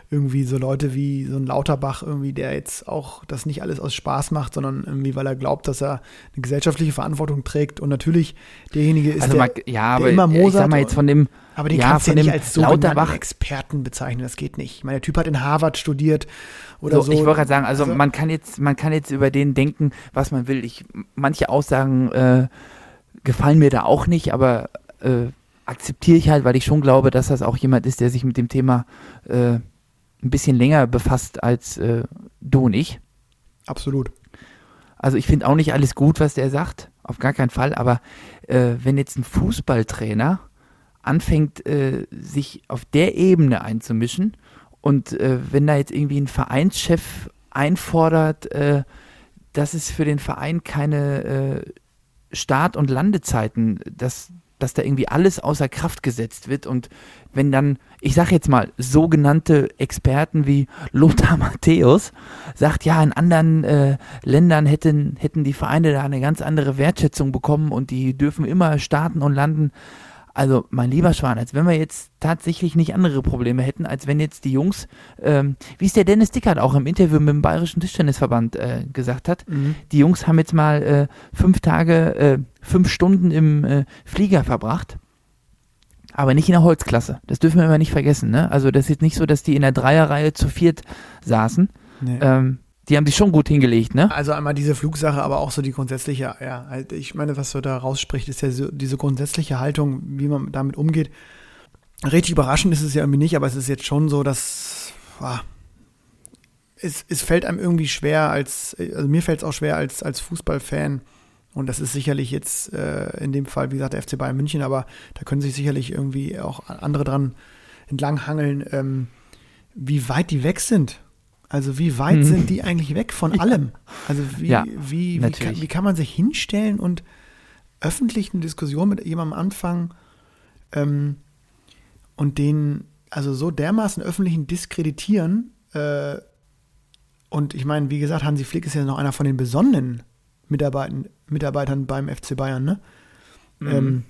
[SPEAKER 2] irgendwie so Leute wie so ein Lauterbach, irgendwie, der jetzt auch das nicht alles aus Spaß macht, sondern irgendwie, weil er glaubt, dass er eine gesellschaftliche Verantwortung trägt und natürlich derjenige ist,
[SPEAKER 3] also
[SPEAKER 2] der,
[SPEAKER 3] man, ja, aber
[SPEAKER 2] immer
[SPEAKER 3] ich sag mal jetzt von dem,
[SPEAKER 2] aber den
[SPEAKER 3] ja,
[SPEAKER 2] kannst du ja nicht als sogenannten
[SPEAKER 3] Lauterbach-
[SPEAKER 2] Experten bezeichnen, das geht nicht. Ich meine, der Typ hat in Harvard studiert oder so.
[SPEAKER 3] so, ich wollte gerade sagen, also,
[SPEAKER 2] Also-
[SPEAKER 3] man kann jetzt, man kann jetzt über den denken, was man will. Ich, manche Aussagen äh, gefallen mir da auch nicht, aber äh, akzeptiere ich halt, weil ich schon glaube, dass das auch jemand ist, der sich mit dem Thema äh, ein bisschen länger befasst als äh, du und ich.
[SPEAKER 2] Absolut.
[SPEAKER 3] Also ich finde auch nicht alles gut, was der sagt, auf gar keinen Fall, aber äh, wenn jetzt ein Fußballtrainer anfängt, äh, sich auf der Ebene einzumischen und äh, wenn da jetzt irgendwie ein Vereinschef einfordert, äh, dass es für den Verein keine Start- und Landezeiten, dass, dass da irgendwie alles außer Kraft gesetzt wird und wenn dann, ich sage jetzt mal, sogenannte Experten wie Lothar (laughs) Matthäus sagt, ja, in anderen äh, Ländern hätten, hätten die Vereine da eine ganz andere Wertschätzung bekommen und die dürfen immer starten und landen. Also, mein lieber Schwan, als wenn wir jetzt tatsächlich nicht andere Probleme hätten, als wenn jetzt die Jungs, ähm, wie es der Dennis Dickert auch im Interview mit dem Bayerischen Tischtennisverband äh, gesagt hat,
[SPEAKER 2] Mhm.
[SPEAKER 3] die Jungs haben jetzt mal äh, fünf Tage, äh, fünf Stunden im äh, Flieger verbracht. Aber nicht in der Holzklasse. Das dürfen wir immer nicht vergessen. Ne? Also das ist jetzt nicht so, dass die in der Dreierreihe zu viert saßen.
[SPEAKER 2] Nee.
[SPEAKER 3] Ähm, die haben sich schon gut hingelegt, ne?
[SPEAKER 2] Also einmal diese Flugsache, aber auch so die grundsätzliche, ja, halt, ich meine, was so da rausspricht, ist ja so diese grundsätzliche Haltung, wie man damit umgeht. Richtig überraschend ist es ja irgendwie nicht, aber es ist jetzt schon so, dass ah, es, es fällt einem irgendwie schwer als, also mir fällt es auch schwer als, als Fußballfan. Und das ist sicherlich jetzt äh, in dem Fall, wie gesagt, der FC Bayern München, aber da können sich sicherlich irgendwie auch andere dran entlanghangeln, ähm, wie weit die weg sind. Also wie weit
[SPEAKER 3] Mhm.
[SPEAKER 2] sind die eigentlich weg von (laughs) allem? Also wie,
[SPEAKER 3] Ja,
[SPEAKER 2] wie, wie, kann, wie kann man sich hinstellen und öffentlich eine Diskussion mit jemandem anfangen ähm, und den also so dermaßen öffentlichen diskreditieren? Äh, und ich meine, wie gesagt, Hansi Flick ist ja noch einer von den besonnenen Mitarbeitern, Mitarbeitern beim FC Bayern, ne?
[SPEAKER 3] Mhm.
[SPEAKER 2] Ähm,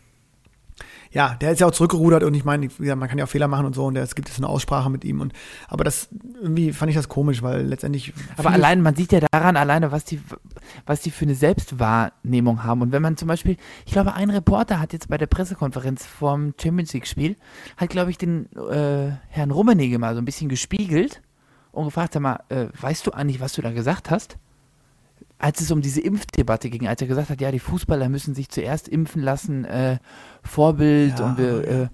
[SPEAKER 2] ja, der ist ja auch zurückgerudert und ich meine, man kann ja auch Fehler machen und so und es gibt jetzt eine Aussprache mit ihm und aber das irgendwie fand ich das komisch, weil letztendlich
[SPEAKER 3] Aber allein, man sieht ja daran alleine, was die, was die für eine Selbstwahrnehmung haben. Und wenn man zum Beispiel, ich glaube, ein Reporter hat jetzt bei der Pressekonferenz vorm Champions League-Spiel, hat, glaube ich, den äh, Herrn Rummenigge mal so ein bisschen gespiegelt und gefragt, sag mal, äh, weißt du eigentlich, was du da gesagt hast? Als es um diese Impfdebatte ging, als er gesagt hat, ja, die Fußballer müssen sich zuerst impfen lassen, äh, Vorbild
[SPEAKER 2] Ja,
[SPEAKER 3] und wir, äh,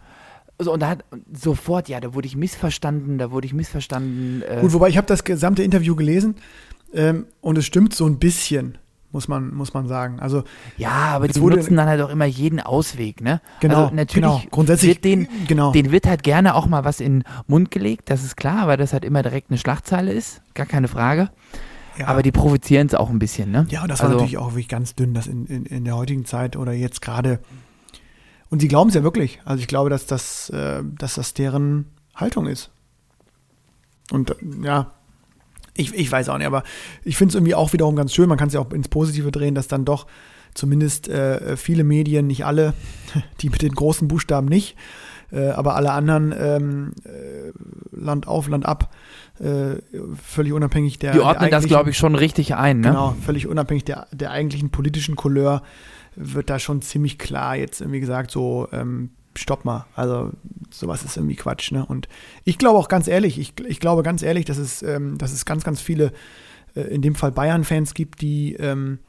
[SPEAKER 3] so, und da hat sofort, ja, da wurde ich missverstanden, da wurde ich missverstanden. Äh,
[SPEAKER 2] Gut, wobei ich habe das gesamte Interview gelesen ähm, und es stimmt so ein bisschen, muss man, muss man sagen. Also
[SPEAKER 3] Ja, aber die
[SPEAKER 2] wurde-
[SPEAKER 3] nutzen dann halt auch immer jeden Ausweg, ne?
[SPEAKER 2] genau,
[SPEAKER 3] also natürlich
[SPEAKER 2] genau. grundsätzlich
[SPEAKER 3] wird den,
[SPEAKER 2] genau.
[SPEAKER 3] den wird halt gerne auch mal was in den Mund gelegt, das ist klar, weil das halt immer direkt eine Schlagzeile ist, gar keine Frage.
[SPEAKER 2] Ja.
[SPEAKER 3] Aber die provozieren es auch ein bisschen, ne?
[SPEAKER 2] Ja, und das war
[SPEAKER 3] also,
[SPEAKER 2] natürlich auch wirklich ganz dünn, das in, in, in der heutigen Zeit oder jetzt gerade. Und sie glauben es ja wirklich. Also ich glaube, dass das, äh, dass das deren Haltung ist. Und äh, ja, ich, ich weiß auch nicht, aber ich finde es irgendwie auch wiederum ganz schön. Man kann es ja auch ins Positive drehen, dass dann doch zumindest äh, viele Medien, nicht alle, (laughs) die mit den großen Buchstaben nicht, äh, aber alle anderen ähm, äh, Land auf, Land ab, äh, völlig unabhängig der.
[SPEAKER 3] die
[SPEAKER 2] der
[SPEAKER 3] ordnen das,
[SPEAKER 2] eigentlichen-
[SPEAKER 3] glaube ich, schon richtig ein, ne?
[SPEAKER 2] Genau, völlig unabhängig der, der eigentlichen politischen Couleur wird da schon ziemlich klar jetzt irgendwie gesagt, so, ähm, stopp mal. Also sowas ist irgendwie Quatsch, ne? Und ich glaube auch ganz ehrlich, ich, ich glaube ganz ehrlich, dass es, ähm, dass es ganz, ganz viele äh, in dem Fall Bayern-Fans gibt, die ähm,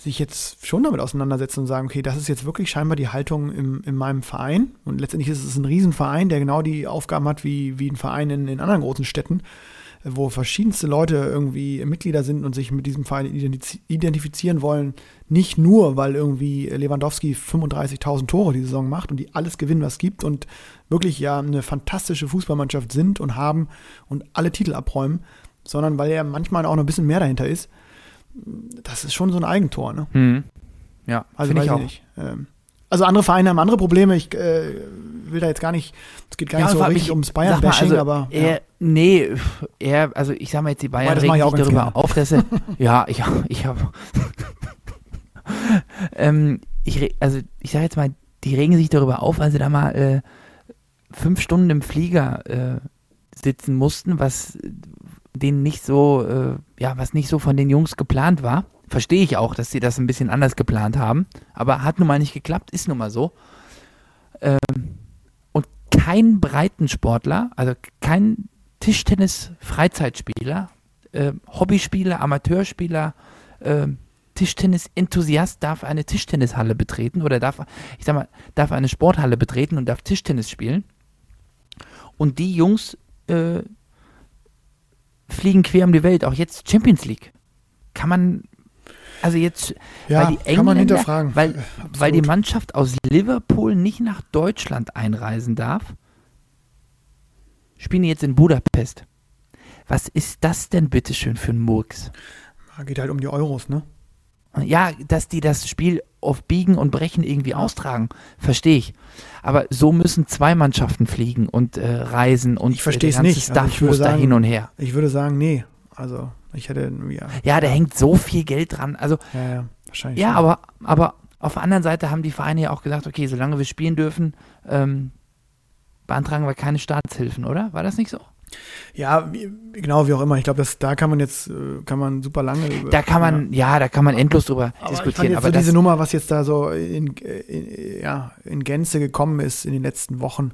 [SPEAKER 2] sich jetzt schon damit auseinandersetzen und sagen, okay, das ist jetzt wirklich scheinbar die Haltung im, in meinem Verein. Und letztendlich ist es ein Riesenverein, der genau die Aufgaben hat wie, wie ein Verein in, in anderen großen Städten, wo verschiedenste Leute irgendwie Mitglieder sind und sich mit diesem Verein identifizieren wollen. Nicht nur, weil irgendwie Lewandowski 35.000 Tore die Saison macht und die alles gewinnen, was es gibt und wirklich ja eine fantastische Fußballmannschaft sind und haben und alle Titel abräumen, sondern weil ja manchmal auch noch ein bisschen mehr dahinter ist das ist schon so ein Eigentor, ne?
[SPEAKER 3] Mhm. Ja,
[SPEAKER 2] also weiß ich, auch. nicht. Ähm, also andere Vereine haben andere Probleme. Ich äh, will da jetzt gar nicht, es geht gar ja, nicht so richtig mich, ums Bayern-Bashing,
[SPEAKER 3] also,
[SPEAKER 2] aber.
[SPEAKER 3] Er, ja. Nee, er, also ich sag mal jetzt, die Bayern regen sich darüber gerne. auf, dass er, (laughs) ja, ich, ich habe, ähm, ich, also ich sag jetzt mal, die regen sich darüber auf, weil sie da mal äh, fünf Stunden im Flieger äh, sitzen mussten, was denen nicht so, äh, ja, was nicht so von den Jungs geplant war. Verstehe ich auch, dass sie das ein bisschen anders geplant haben. Aber hat nun mal nicht geklappt, ist nun mal so. Ähm, und kein Breitensportler, also kein Tischtennis-Freizeitspieler, äh, Hobbyspieler, Amateurspieler, äh, Tischtennis-Enthusiast darf eine Tischtennishalle betreten oder darf, ich sag mal, darf eine Sporthalle betreten und darf Tischtennis spielen. Und die Jungs äh, fliegen quer um die Welt, auch jetzt Champions League. Kann man, also jetzt,
[SPEAKER 2] ja, weil die Engländer, kann man hinterfragen.
[SPEAKER 3] Weil, weil die Mannschaft aus Liverpool nicht nach Deutschland einreisen darf, spielen die jetzt in Budapest. Was ist das denn bitteschön für ein Murks?
[SPEAKER 2] Geht halt um die Euros, ne?
[SPEAKER 3] Ja, dass die das Spiel auf Biegen und Brechen irgendwie austragen, verstehe ich. Aber so müssen zwei Mannschaften fliegen und äh, reisen und
[SPEAKER 2] ich verstehe es nicht.
[SPEAKER 3] Also ich muss sagen, da hin und her.
[SPEAKER 2] Ich würde sagen, nee. Also ich hätte
[SPEAKER 3] ja. Ja, da hängt so viel Geld dran. Also
[SPEAKER 2] ja, ja wahrscheinlich.
[SPEAKER 3] Ja, aber aber auf der anderen Seite haben die Vereine ja auch gesagt, okay, solange wir spielen dürfen, ähm, beantragen wir keine Staatshilfen, oder? War das nicht so?
[SPEAKER 2] Ja, wie, genau, wie auch immer. Ich glaube, da kann man jetzt, äh, kann man super lange
[SPEAKER 3] über. Da kann man, ja, ja da kann man endlos drüber aber diskutieren.
[SPEAKER 2] aber so diese Nummer, was jetzt da so in, in, ja, in Gänze gekommen ist in den letzten Wochen.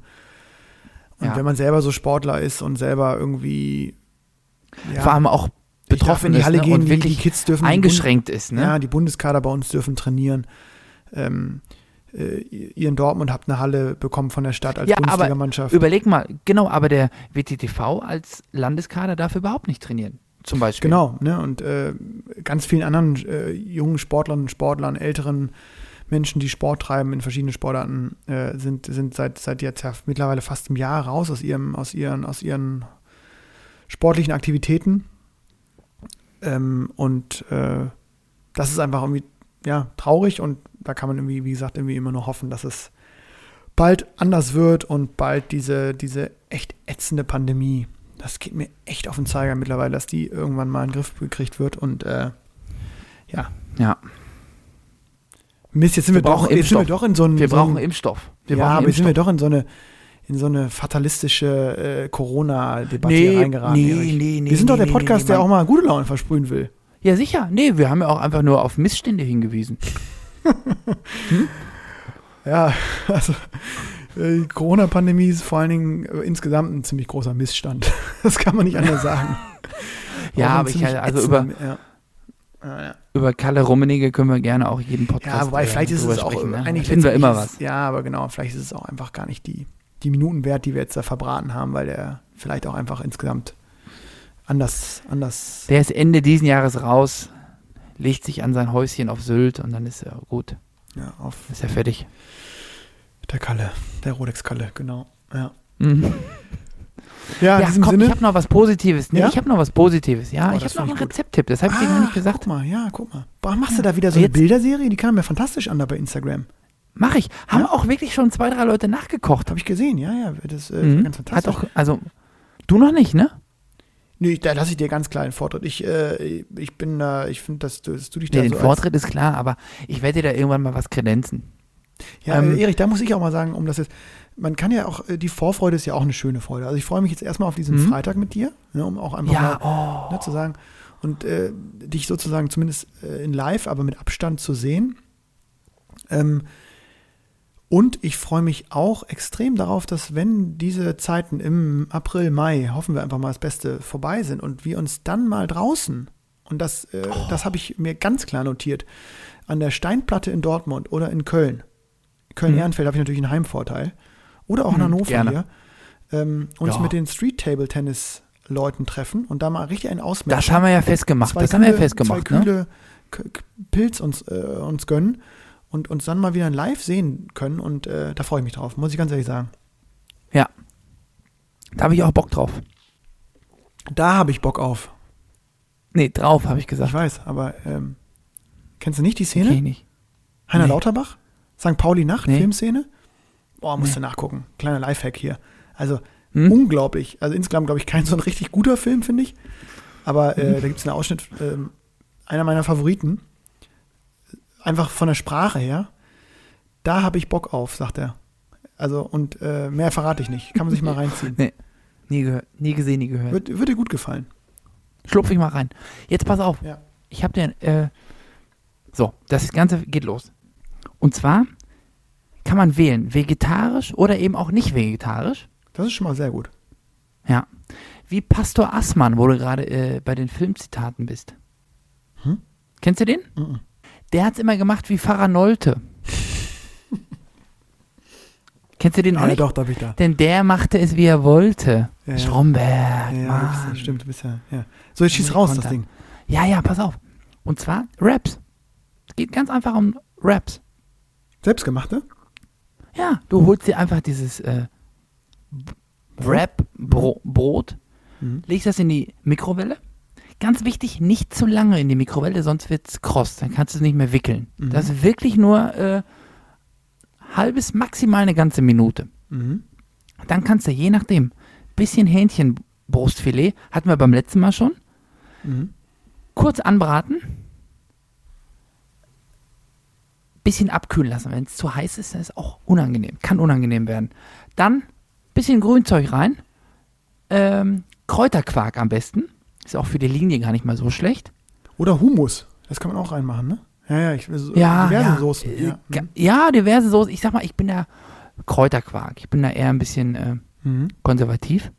[SPEAKER 2] Und ja. wenn man selber so Sportler ist und selber irgendwie.
[SPEAKER 3] Ja, Vor allem auch betroffen in die Halle ist, ne? gehen, und wirklich die Kids dürfen eingeschränkt ist. Ne?
[SPEAKER 2] Ja, die Bundeskader bei uns dürfen trainieren. Ähm, äh, ihr in Dortmund habt eine Halle bekommen von der Stadt als
[SPEAKER 3] ja, Bundesligamannschaft. Überleg mal, genau, aber der WTTV als Landeskader darf überhaupt nicht trainieren. Zum Beispiel.
[SPEAKER 2] Genau, ne? Und äh, ganz vielen anderen äh, jungen Sportlern, Sportlern, älteren Menschen, die Sport treiben in verschiedenen Sportarten, äh, sind, sind seit, seit jetzt ja mittlerweile fast einem Jahr raus aus, ihrem, aus, ihren, aus ihren sportlichen Aktivitäten. Ähm, und äh, das ist einfach irgendwie ja, traurig und da kann man irgendwie, wie gesagt, irgendwie immer nur hoffen, dass es bald anders wird und bald diese, diese echt ätzende Pandemie, das geht mir echt auf den Zeiger mittlerweile, dass die irgendwann mal in den Griff gekriegt wird und äh, ja.
[SPEAKER 3] Ja.
[SPEAKER 2] Mist, jetzt sind wir, wir doch, jetzt sind wir doch in so einem.
[SPEAKER 3] Wir brauchen so Impfstoff.
[SPEAKER 2] Wir ja, aber jetzt sind wir doch in so eine in so eine fatalistische äh, Corona-Debatte nee, reingeraten. Nee, nee, nee, wir sind doch der Podcast, der auch mal gute Laune versprühen will.
[SPEAKER 3] Ja, sicher. Nee, wir haben ja auch einfach nur auf Missstände hingewiesen.
[SPEAKER 2] Hm? (laughs) Ja, also äh, die Corona-Pandemie ist vor allen Dingen äh, insgesamt ein ziemlich großer Missstand. (laughs) Das kann man nicht anders sagen.
[SPEAKER 3] ja, aber ich also über, ja. über Kalle Rummenigge können wir gerne auch jeden Podcast
[SPEAKER 2] Ja, wobei äh, vielleicht ist es auch,
[SPEAKER 3] ne? eigentlich finden wir immer was.
[SPEAKER 2] Ja, aber genau, vielleicht ist es auch einfach gar nicht die, die Minuten wert, die wir jetzt da verbraten haben, weil der vielleicht auch einfach insgesamt anders, anders.
[SPEAKER 3] Der ist Ende diesen Jahres raus, legt sich an sein Häuschen auf Sylt und dann ist er gut.
[SPEAKER 2] Ja, auf.
[SPEAKER 3] Ist er fertig.
[SPEAKER 2] Der Kalle, der Rolex-Kalle, genau. Ja.
[SPEAKER 3] Mhm. Ja, ja komm, Sinne? ich habe noch was Positives. Nee, ja? ich habe noch was Positives. Ja, oh, ich habe noch einen Rezepttipp. Das habe ich ah, dir gar nicht gesagt.
[SPEAKER 2] Guck mal, ja, guck mal. Boah, machst ja. du da wieder so eine Bilderserie? Die kam mir fantastisch an da bei Instagram.
[SPEAKER 3] Mach ich. Haben ja? auch wirklich schon zwei, drei Leute nachgekocht.
[SPEAKER 2] Habe ich gesehen, ja, ja. Das äh, mhm.
[SPEAKER 3] ganz fantastisch. Hat auch, also, du noch nicht, ne?
[SPEAKER 2] Nee, da lasse ich dir ganz klar den Vortritt. Ich, äh, ich bin da, ich finde, dass, dass, du dich
[SPEAKER 3] da
[SPEAKER 2] nee,
[SPEAKER 3] so Den Vortritt ist klar, aber ich werde dir da irgendwann mal was kredenzen.
[SPEAKER 2] Ja, ähm, Erich, da muss ich auch mal sagen, um das jetzt, man kann ja auch, äh, die Vorfreude ist ja auch eine schöne Freude. Also ich freue mich jetzt erstmal auf diesen mhm. Freitag mit dir, ne, um auch einfach
[SPEAKER 3] ja,
[SPEAKER 2] mal
[SPEAKER 3] oh.
[SPEAKER 2] ne, zu sagen und äh, dich sozusagen zumindest äh, in live, aber mit Abstand zu sehen. Ähm, und ich freue mich auch extrem darauf, dass wenn diese Zeiten im April, Mai, hoffen wir einfach mal das Beste, vorbei sind und wir uns dann mal draußen Und das, äh, das habe ich mir ganz klar notiert. An der Steinplatte in Dortmund oder in Köln, Köln-Ehrenfeld habe ich natürlich einen Heimvorteil. Oder auch in
[SPEAKER 3] Mhm,
[SPEAKER 2] Hannover
[SPEAKER 3] gerne.
[SPEAKER 2] hier. Ähm, uns
[SPEAKER 3] Ja.
[SPEAKER 2] mit den Street-Table-Tennis-Leuten treffen und da mal richtig einen ausmatchen.
[SPEAKER 3] Das haben wir ja festgemacht.
[SPEAKER 2] Zwei
[SPEAKER 3] Das haben wir ja
[SPEAKER 2] kühle-
[SPEAKER 3] festgemacht.
[SPEAKER 2] Zwei
[SPEAKER 3] Ne?
[SPEAKER 2] kühle Pilz uns, äh, uns gönnen und uns dann mal wieder live sehen können. Und äh, da freue ich mich drauf, muss ich ganz ehrlich sagen.
[SPEAKER 3] Ja. Da habe ich auch Bock drauf.
[SPEAKER 2] Da habe ich Bock auf.
[SPEAKER 3] Nee, drauf, habe ich
[SPEAKER 2] Ich
[SPEAKER 3] gesagt.
[SPEAKER 2] weiß, aber ähm, kennst du nicht die Szene?
[SPEAKER 3] Okay, nicht.
[SPEAKER 2] Heiner
[SPEAKER 3] Nee.
[SPEAKER 2] Lauterbach? St. Pauli Nacht,
[SPEAKER 3] Nee.
[SPEAKER 2] Filmszene? Boah, musst
[SPEAKER 3] Nee.
[SPEAKER 2] du nachgucken. Kleiner Lifehack hier. Also
[SPEAKER 3] Hm?
[SPEAKER 2] unglaublich. Also insgesamt, glaube ich, kein so ein richtig guter Film, finde ich. Aber äh, da gibt es einen Ausschnitt, ähm, einer meiner Favoriten. Einfach von der Sprache her. Da habe ich Bock auf, sagt er. Also, und äh, mehr verrate ich nicht. Kann man sich mal (laughs) reinziehen.
[SPEAKER 3] Nee. Nie, gehört, nie gesehen, nie gehört.
[SPEAKER 2] Wird, wird dir gut gefallen.
[SPEAKER 3] Schlupf ich mal rein. Jetzt pass auf.
[SPEAKER 2] Ja.
[SPEAKER 3] Ich habe den. Äh, so, das Ganze geht los. Und zwar kann man wählen, vegetarisch oder eben auch nicht vegetarisch.
[SPEAKER 2] Das ist schon mal sehr gut.
[SPEAKER 3] Ja. Wie Pastor Assmann, wo du gerade äh, bei den Filmzitaten bist.
[SPEAKER 2] Hm?
[SPEAKER 3] Kennst du den?
[SPEAKER 2] Mhm.
[SPEAKER 3] Der hat's immer gemacht wie Pfarrer Nolte. Kennst du den auch
[SPEAKER 2] Ja, doch, da bin ich da.
[SPEAKER 3] Denn der machte es, wie er wollte.
[SPEAKER 2] Ja, ja.
[SPEAKER 3] Stromberg.
[SPEAKER 2] Ja, stimmt, du bist ja. So, jetzt schieß raus, das. Ding.
[SPEAKER 3] Ja, ja, pass auf. Und zwar Raps. Es geht ganz einfach um Raps.
[SPEAKER 2] Selbstgemachte?
[SPEAKER 3] Ja, du holst dir einfach dieses äh, Wrap-Brot,
[SPEAKER 2] Mhm.
[SPEAKER 3] legst das in die Mikrowelle. Ganz wichtig, nicht zu lange in die Mikrowelle, sonst wird's kross. Dann kannst du es nicht mehr wickeln.
[SPEAKER 2] Mhm.
[SPEAKER 3] Das ist wirklich nur äh, halbes, maximal eine ganze Minute.
[SPEAKER 2] Mhm.
[SPEAKER 3] Dann kannst du je nachdem, bisschen Hähnchenbrustfilet, hatten wir beim letzten Mal schon,
[SPEAKER 2] Mhm.
[SPEAKER 3] kurz anbraten, bisschen abkühlen lassen. Wenn es zu heiß ist, dann ist es auch unangenehm. Kann unangenehm werden. Dann bisschen Grünzeug rein, ähm, Kräuterquark am besten. Ist auch für die Linie gar nicht mal so schlecht.
[SPEAKER 2] Oder Hummus. Das kann man auch reinmachen, ne? Ja, ja, ich so,
[SPEAKER 3] Ja,
[SPEAKER 2] diverse
[SPEAKER 3] ja.
[SPEAKER 2] Soßen.
[SPEAKER 3] Äh,
[SPEAKER 2] Ja.
[SPEAKER 3] ga- ja, diverse Soßen. Ich sag mal, ich bin da Kräuterquark. Ich bin da eher ein bisschen äh,
[SPEAKER 2] Mhm.
[SPEAKER 3] konservativ.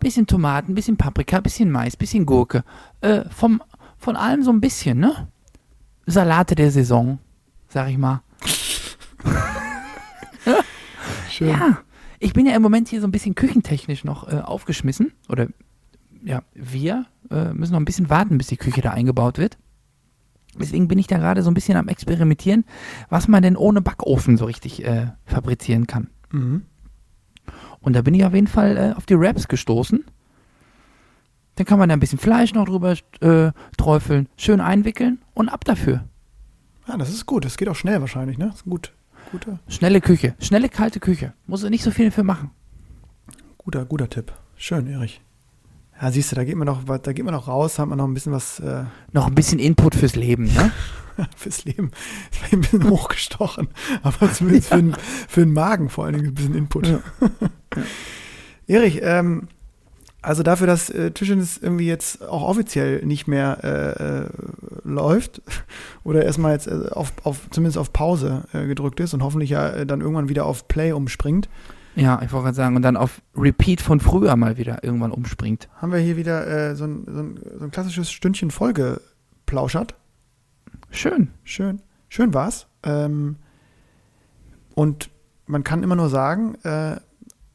[SPEAKER 3] Bisschen Tomaten, bisschen Paprika, bisschen Mais, bisschen Gurke. Äh, vom, von allem so ein bisschen, ne? Salate der Saison, sag ich mal. (laughs)
[SPEAKER 2] Schön.
[SPEAKER 3] Ja, ich bin ja im Moment hier so ein bisschen küchentechnisch noch äh, aufgeschmissen. Oder ja, wir äh, müssen noch ein bisschen warten, bis die Küche da eingebaut wird. Deswegen bin ich da gerade so ein bisschen am Experimentieren, was man denn ohne Backofen so richtig äh, fabrizieren kann.
[SPEAKER 2] Mhm.
[SPEAKER 3] Und da bin ich auf jeden Fall äh, auf die Wraps gestoßen. Dann kann man da ein bisschen Fleisch noch drüber äh, träufeln, schön einwickeln und ab dafür.
[SPEAKER 2] Ja, das ist gut. Das geht auch schnell wahrscheinlich, ne? Das ist gut, guter,
[SPEAKER 3] Schnelle Küche, schnelle kalte Küche. Muss nicht so viel für machen.
[SPEAKER 2] guter, guter Tipp. Schön, Erich. Ja, siehst du, da geht man noch, da geht man noch raus, hat man noch ein bisschen was äh,
[SPEAKER 3] Noch ein bisschen Input fürs Leben, ne? (laughs)
[SPEAKER 2] fürs Leben. Das war ein bisschen hochgestochen. (laughs) Aber zumindest für, den, für den Magen vor allen Dingen ein bisschen Input.
[SPEAKER 3] Ja. (laughs)
[SPEAKER 2] Erich, ähm, also dafür, dass äh, Tischtennis irgendwie jetzt auch offiziell nicht mehr äh, äh, läuft oder erstmal jetzt äh, auf, auf, zumindest auf Pause äh, gedrückt ist und hoffentlich ja äh, dann irgendwann wieder auf Play umspringt,
[SPEAKER 3] Ja, ich wollte gerade sagen, und dann auf Repeat von früher mal wieder irgendwann umspringt.
[SPEAKER 2] haben wir hier wieder äh, so, ein, so, ein, so ein klassisches Stündchen Folge plauschert.
[SPEAKER 3] Schön.
[SPEAKER 2] Schön. Schön war's. Ähm, und man kann immer nur sagen, äh,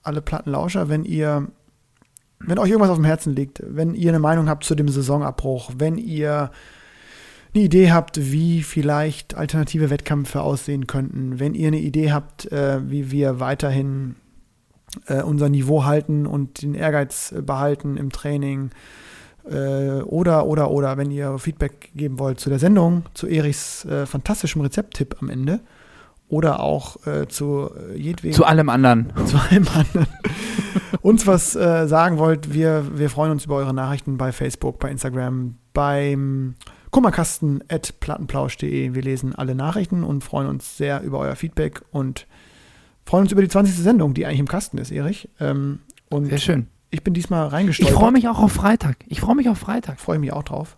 [SPEAKER 2] alle Plattenlauscher, wenn ihr, wenn euch irgendwas auf dem Herzen liegt, wenn ihr eine Meinung habt zu dem Saisonabbruch, wenn ihr eine Idee habt, wie vielleicht alternative Wettkämpfe aussehen könnten, wenn ihr eine Idee habt, äh, wie wir weiterhin äh, unser Niveau halten und den Ehrgeiz äh, behalten im Training, äh, oder, oder, oder, wenn ihr Feedback geben wollt zu der Sendung, zu Erichs äh, fantastischem Rezepttipp am Ende oder auch äh, zu äh, jedwegen
[SPEAKER 3] Zu allem anderen. (laughs)
[SPEAKER 2] zu allem anderen uns was sagen wollt, wir, wir freuen uns über eure Nachrichten bei Facebook, bei Instagram, beim Kummerkasten at plattenplausch.de. Wir lesen alle Nachrichten und freuen uns sehr über euer Feedback und freuen uns über die 20. Sendung, die eigentlich im Kasten ist, Erich. Ähm, und
[SPEAKER 3] Sehr schön.
[SPEAKER 2] ich bin diesmal
[SPEAKER 3] Ich
[SPEAKER 2] reingestolpert.
[SPEAKER 3] freue mich auch auf Freitag. Ich freue mich auf Freitag.
[SPEAKER 2] freue mich auch drauf.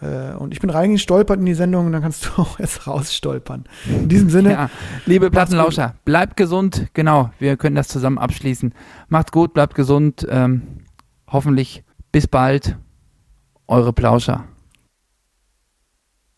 [SPEAKER 2] Äh, und ich bin reingestolpert in die Sendung und dann kannst du (laughs) auch jetzt rausstolpern. In diesem Sinne,
[SPEAKER 3] Ja, liebe Plattenlauscher, bleibt gesund. Genau, wir können das zusammen abschließen. Macht's gut, bleibt gesund. Ähm, hoffentlich bis bald. eure Plauscher.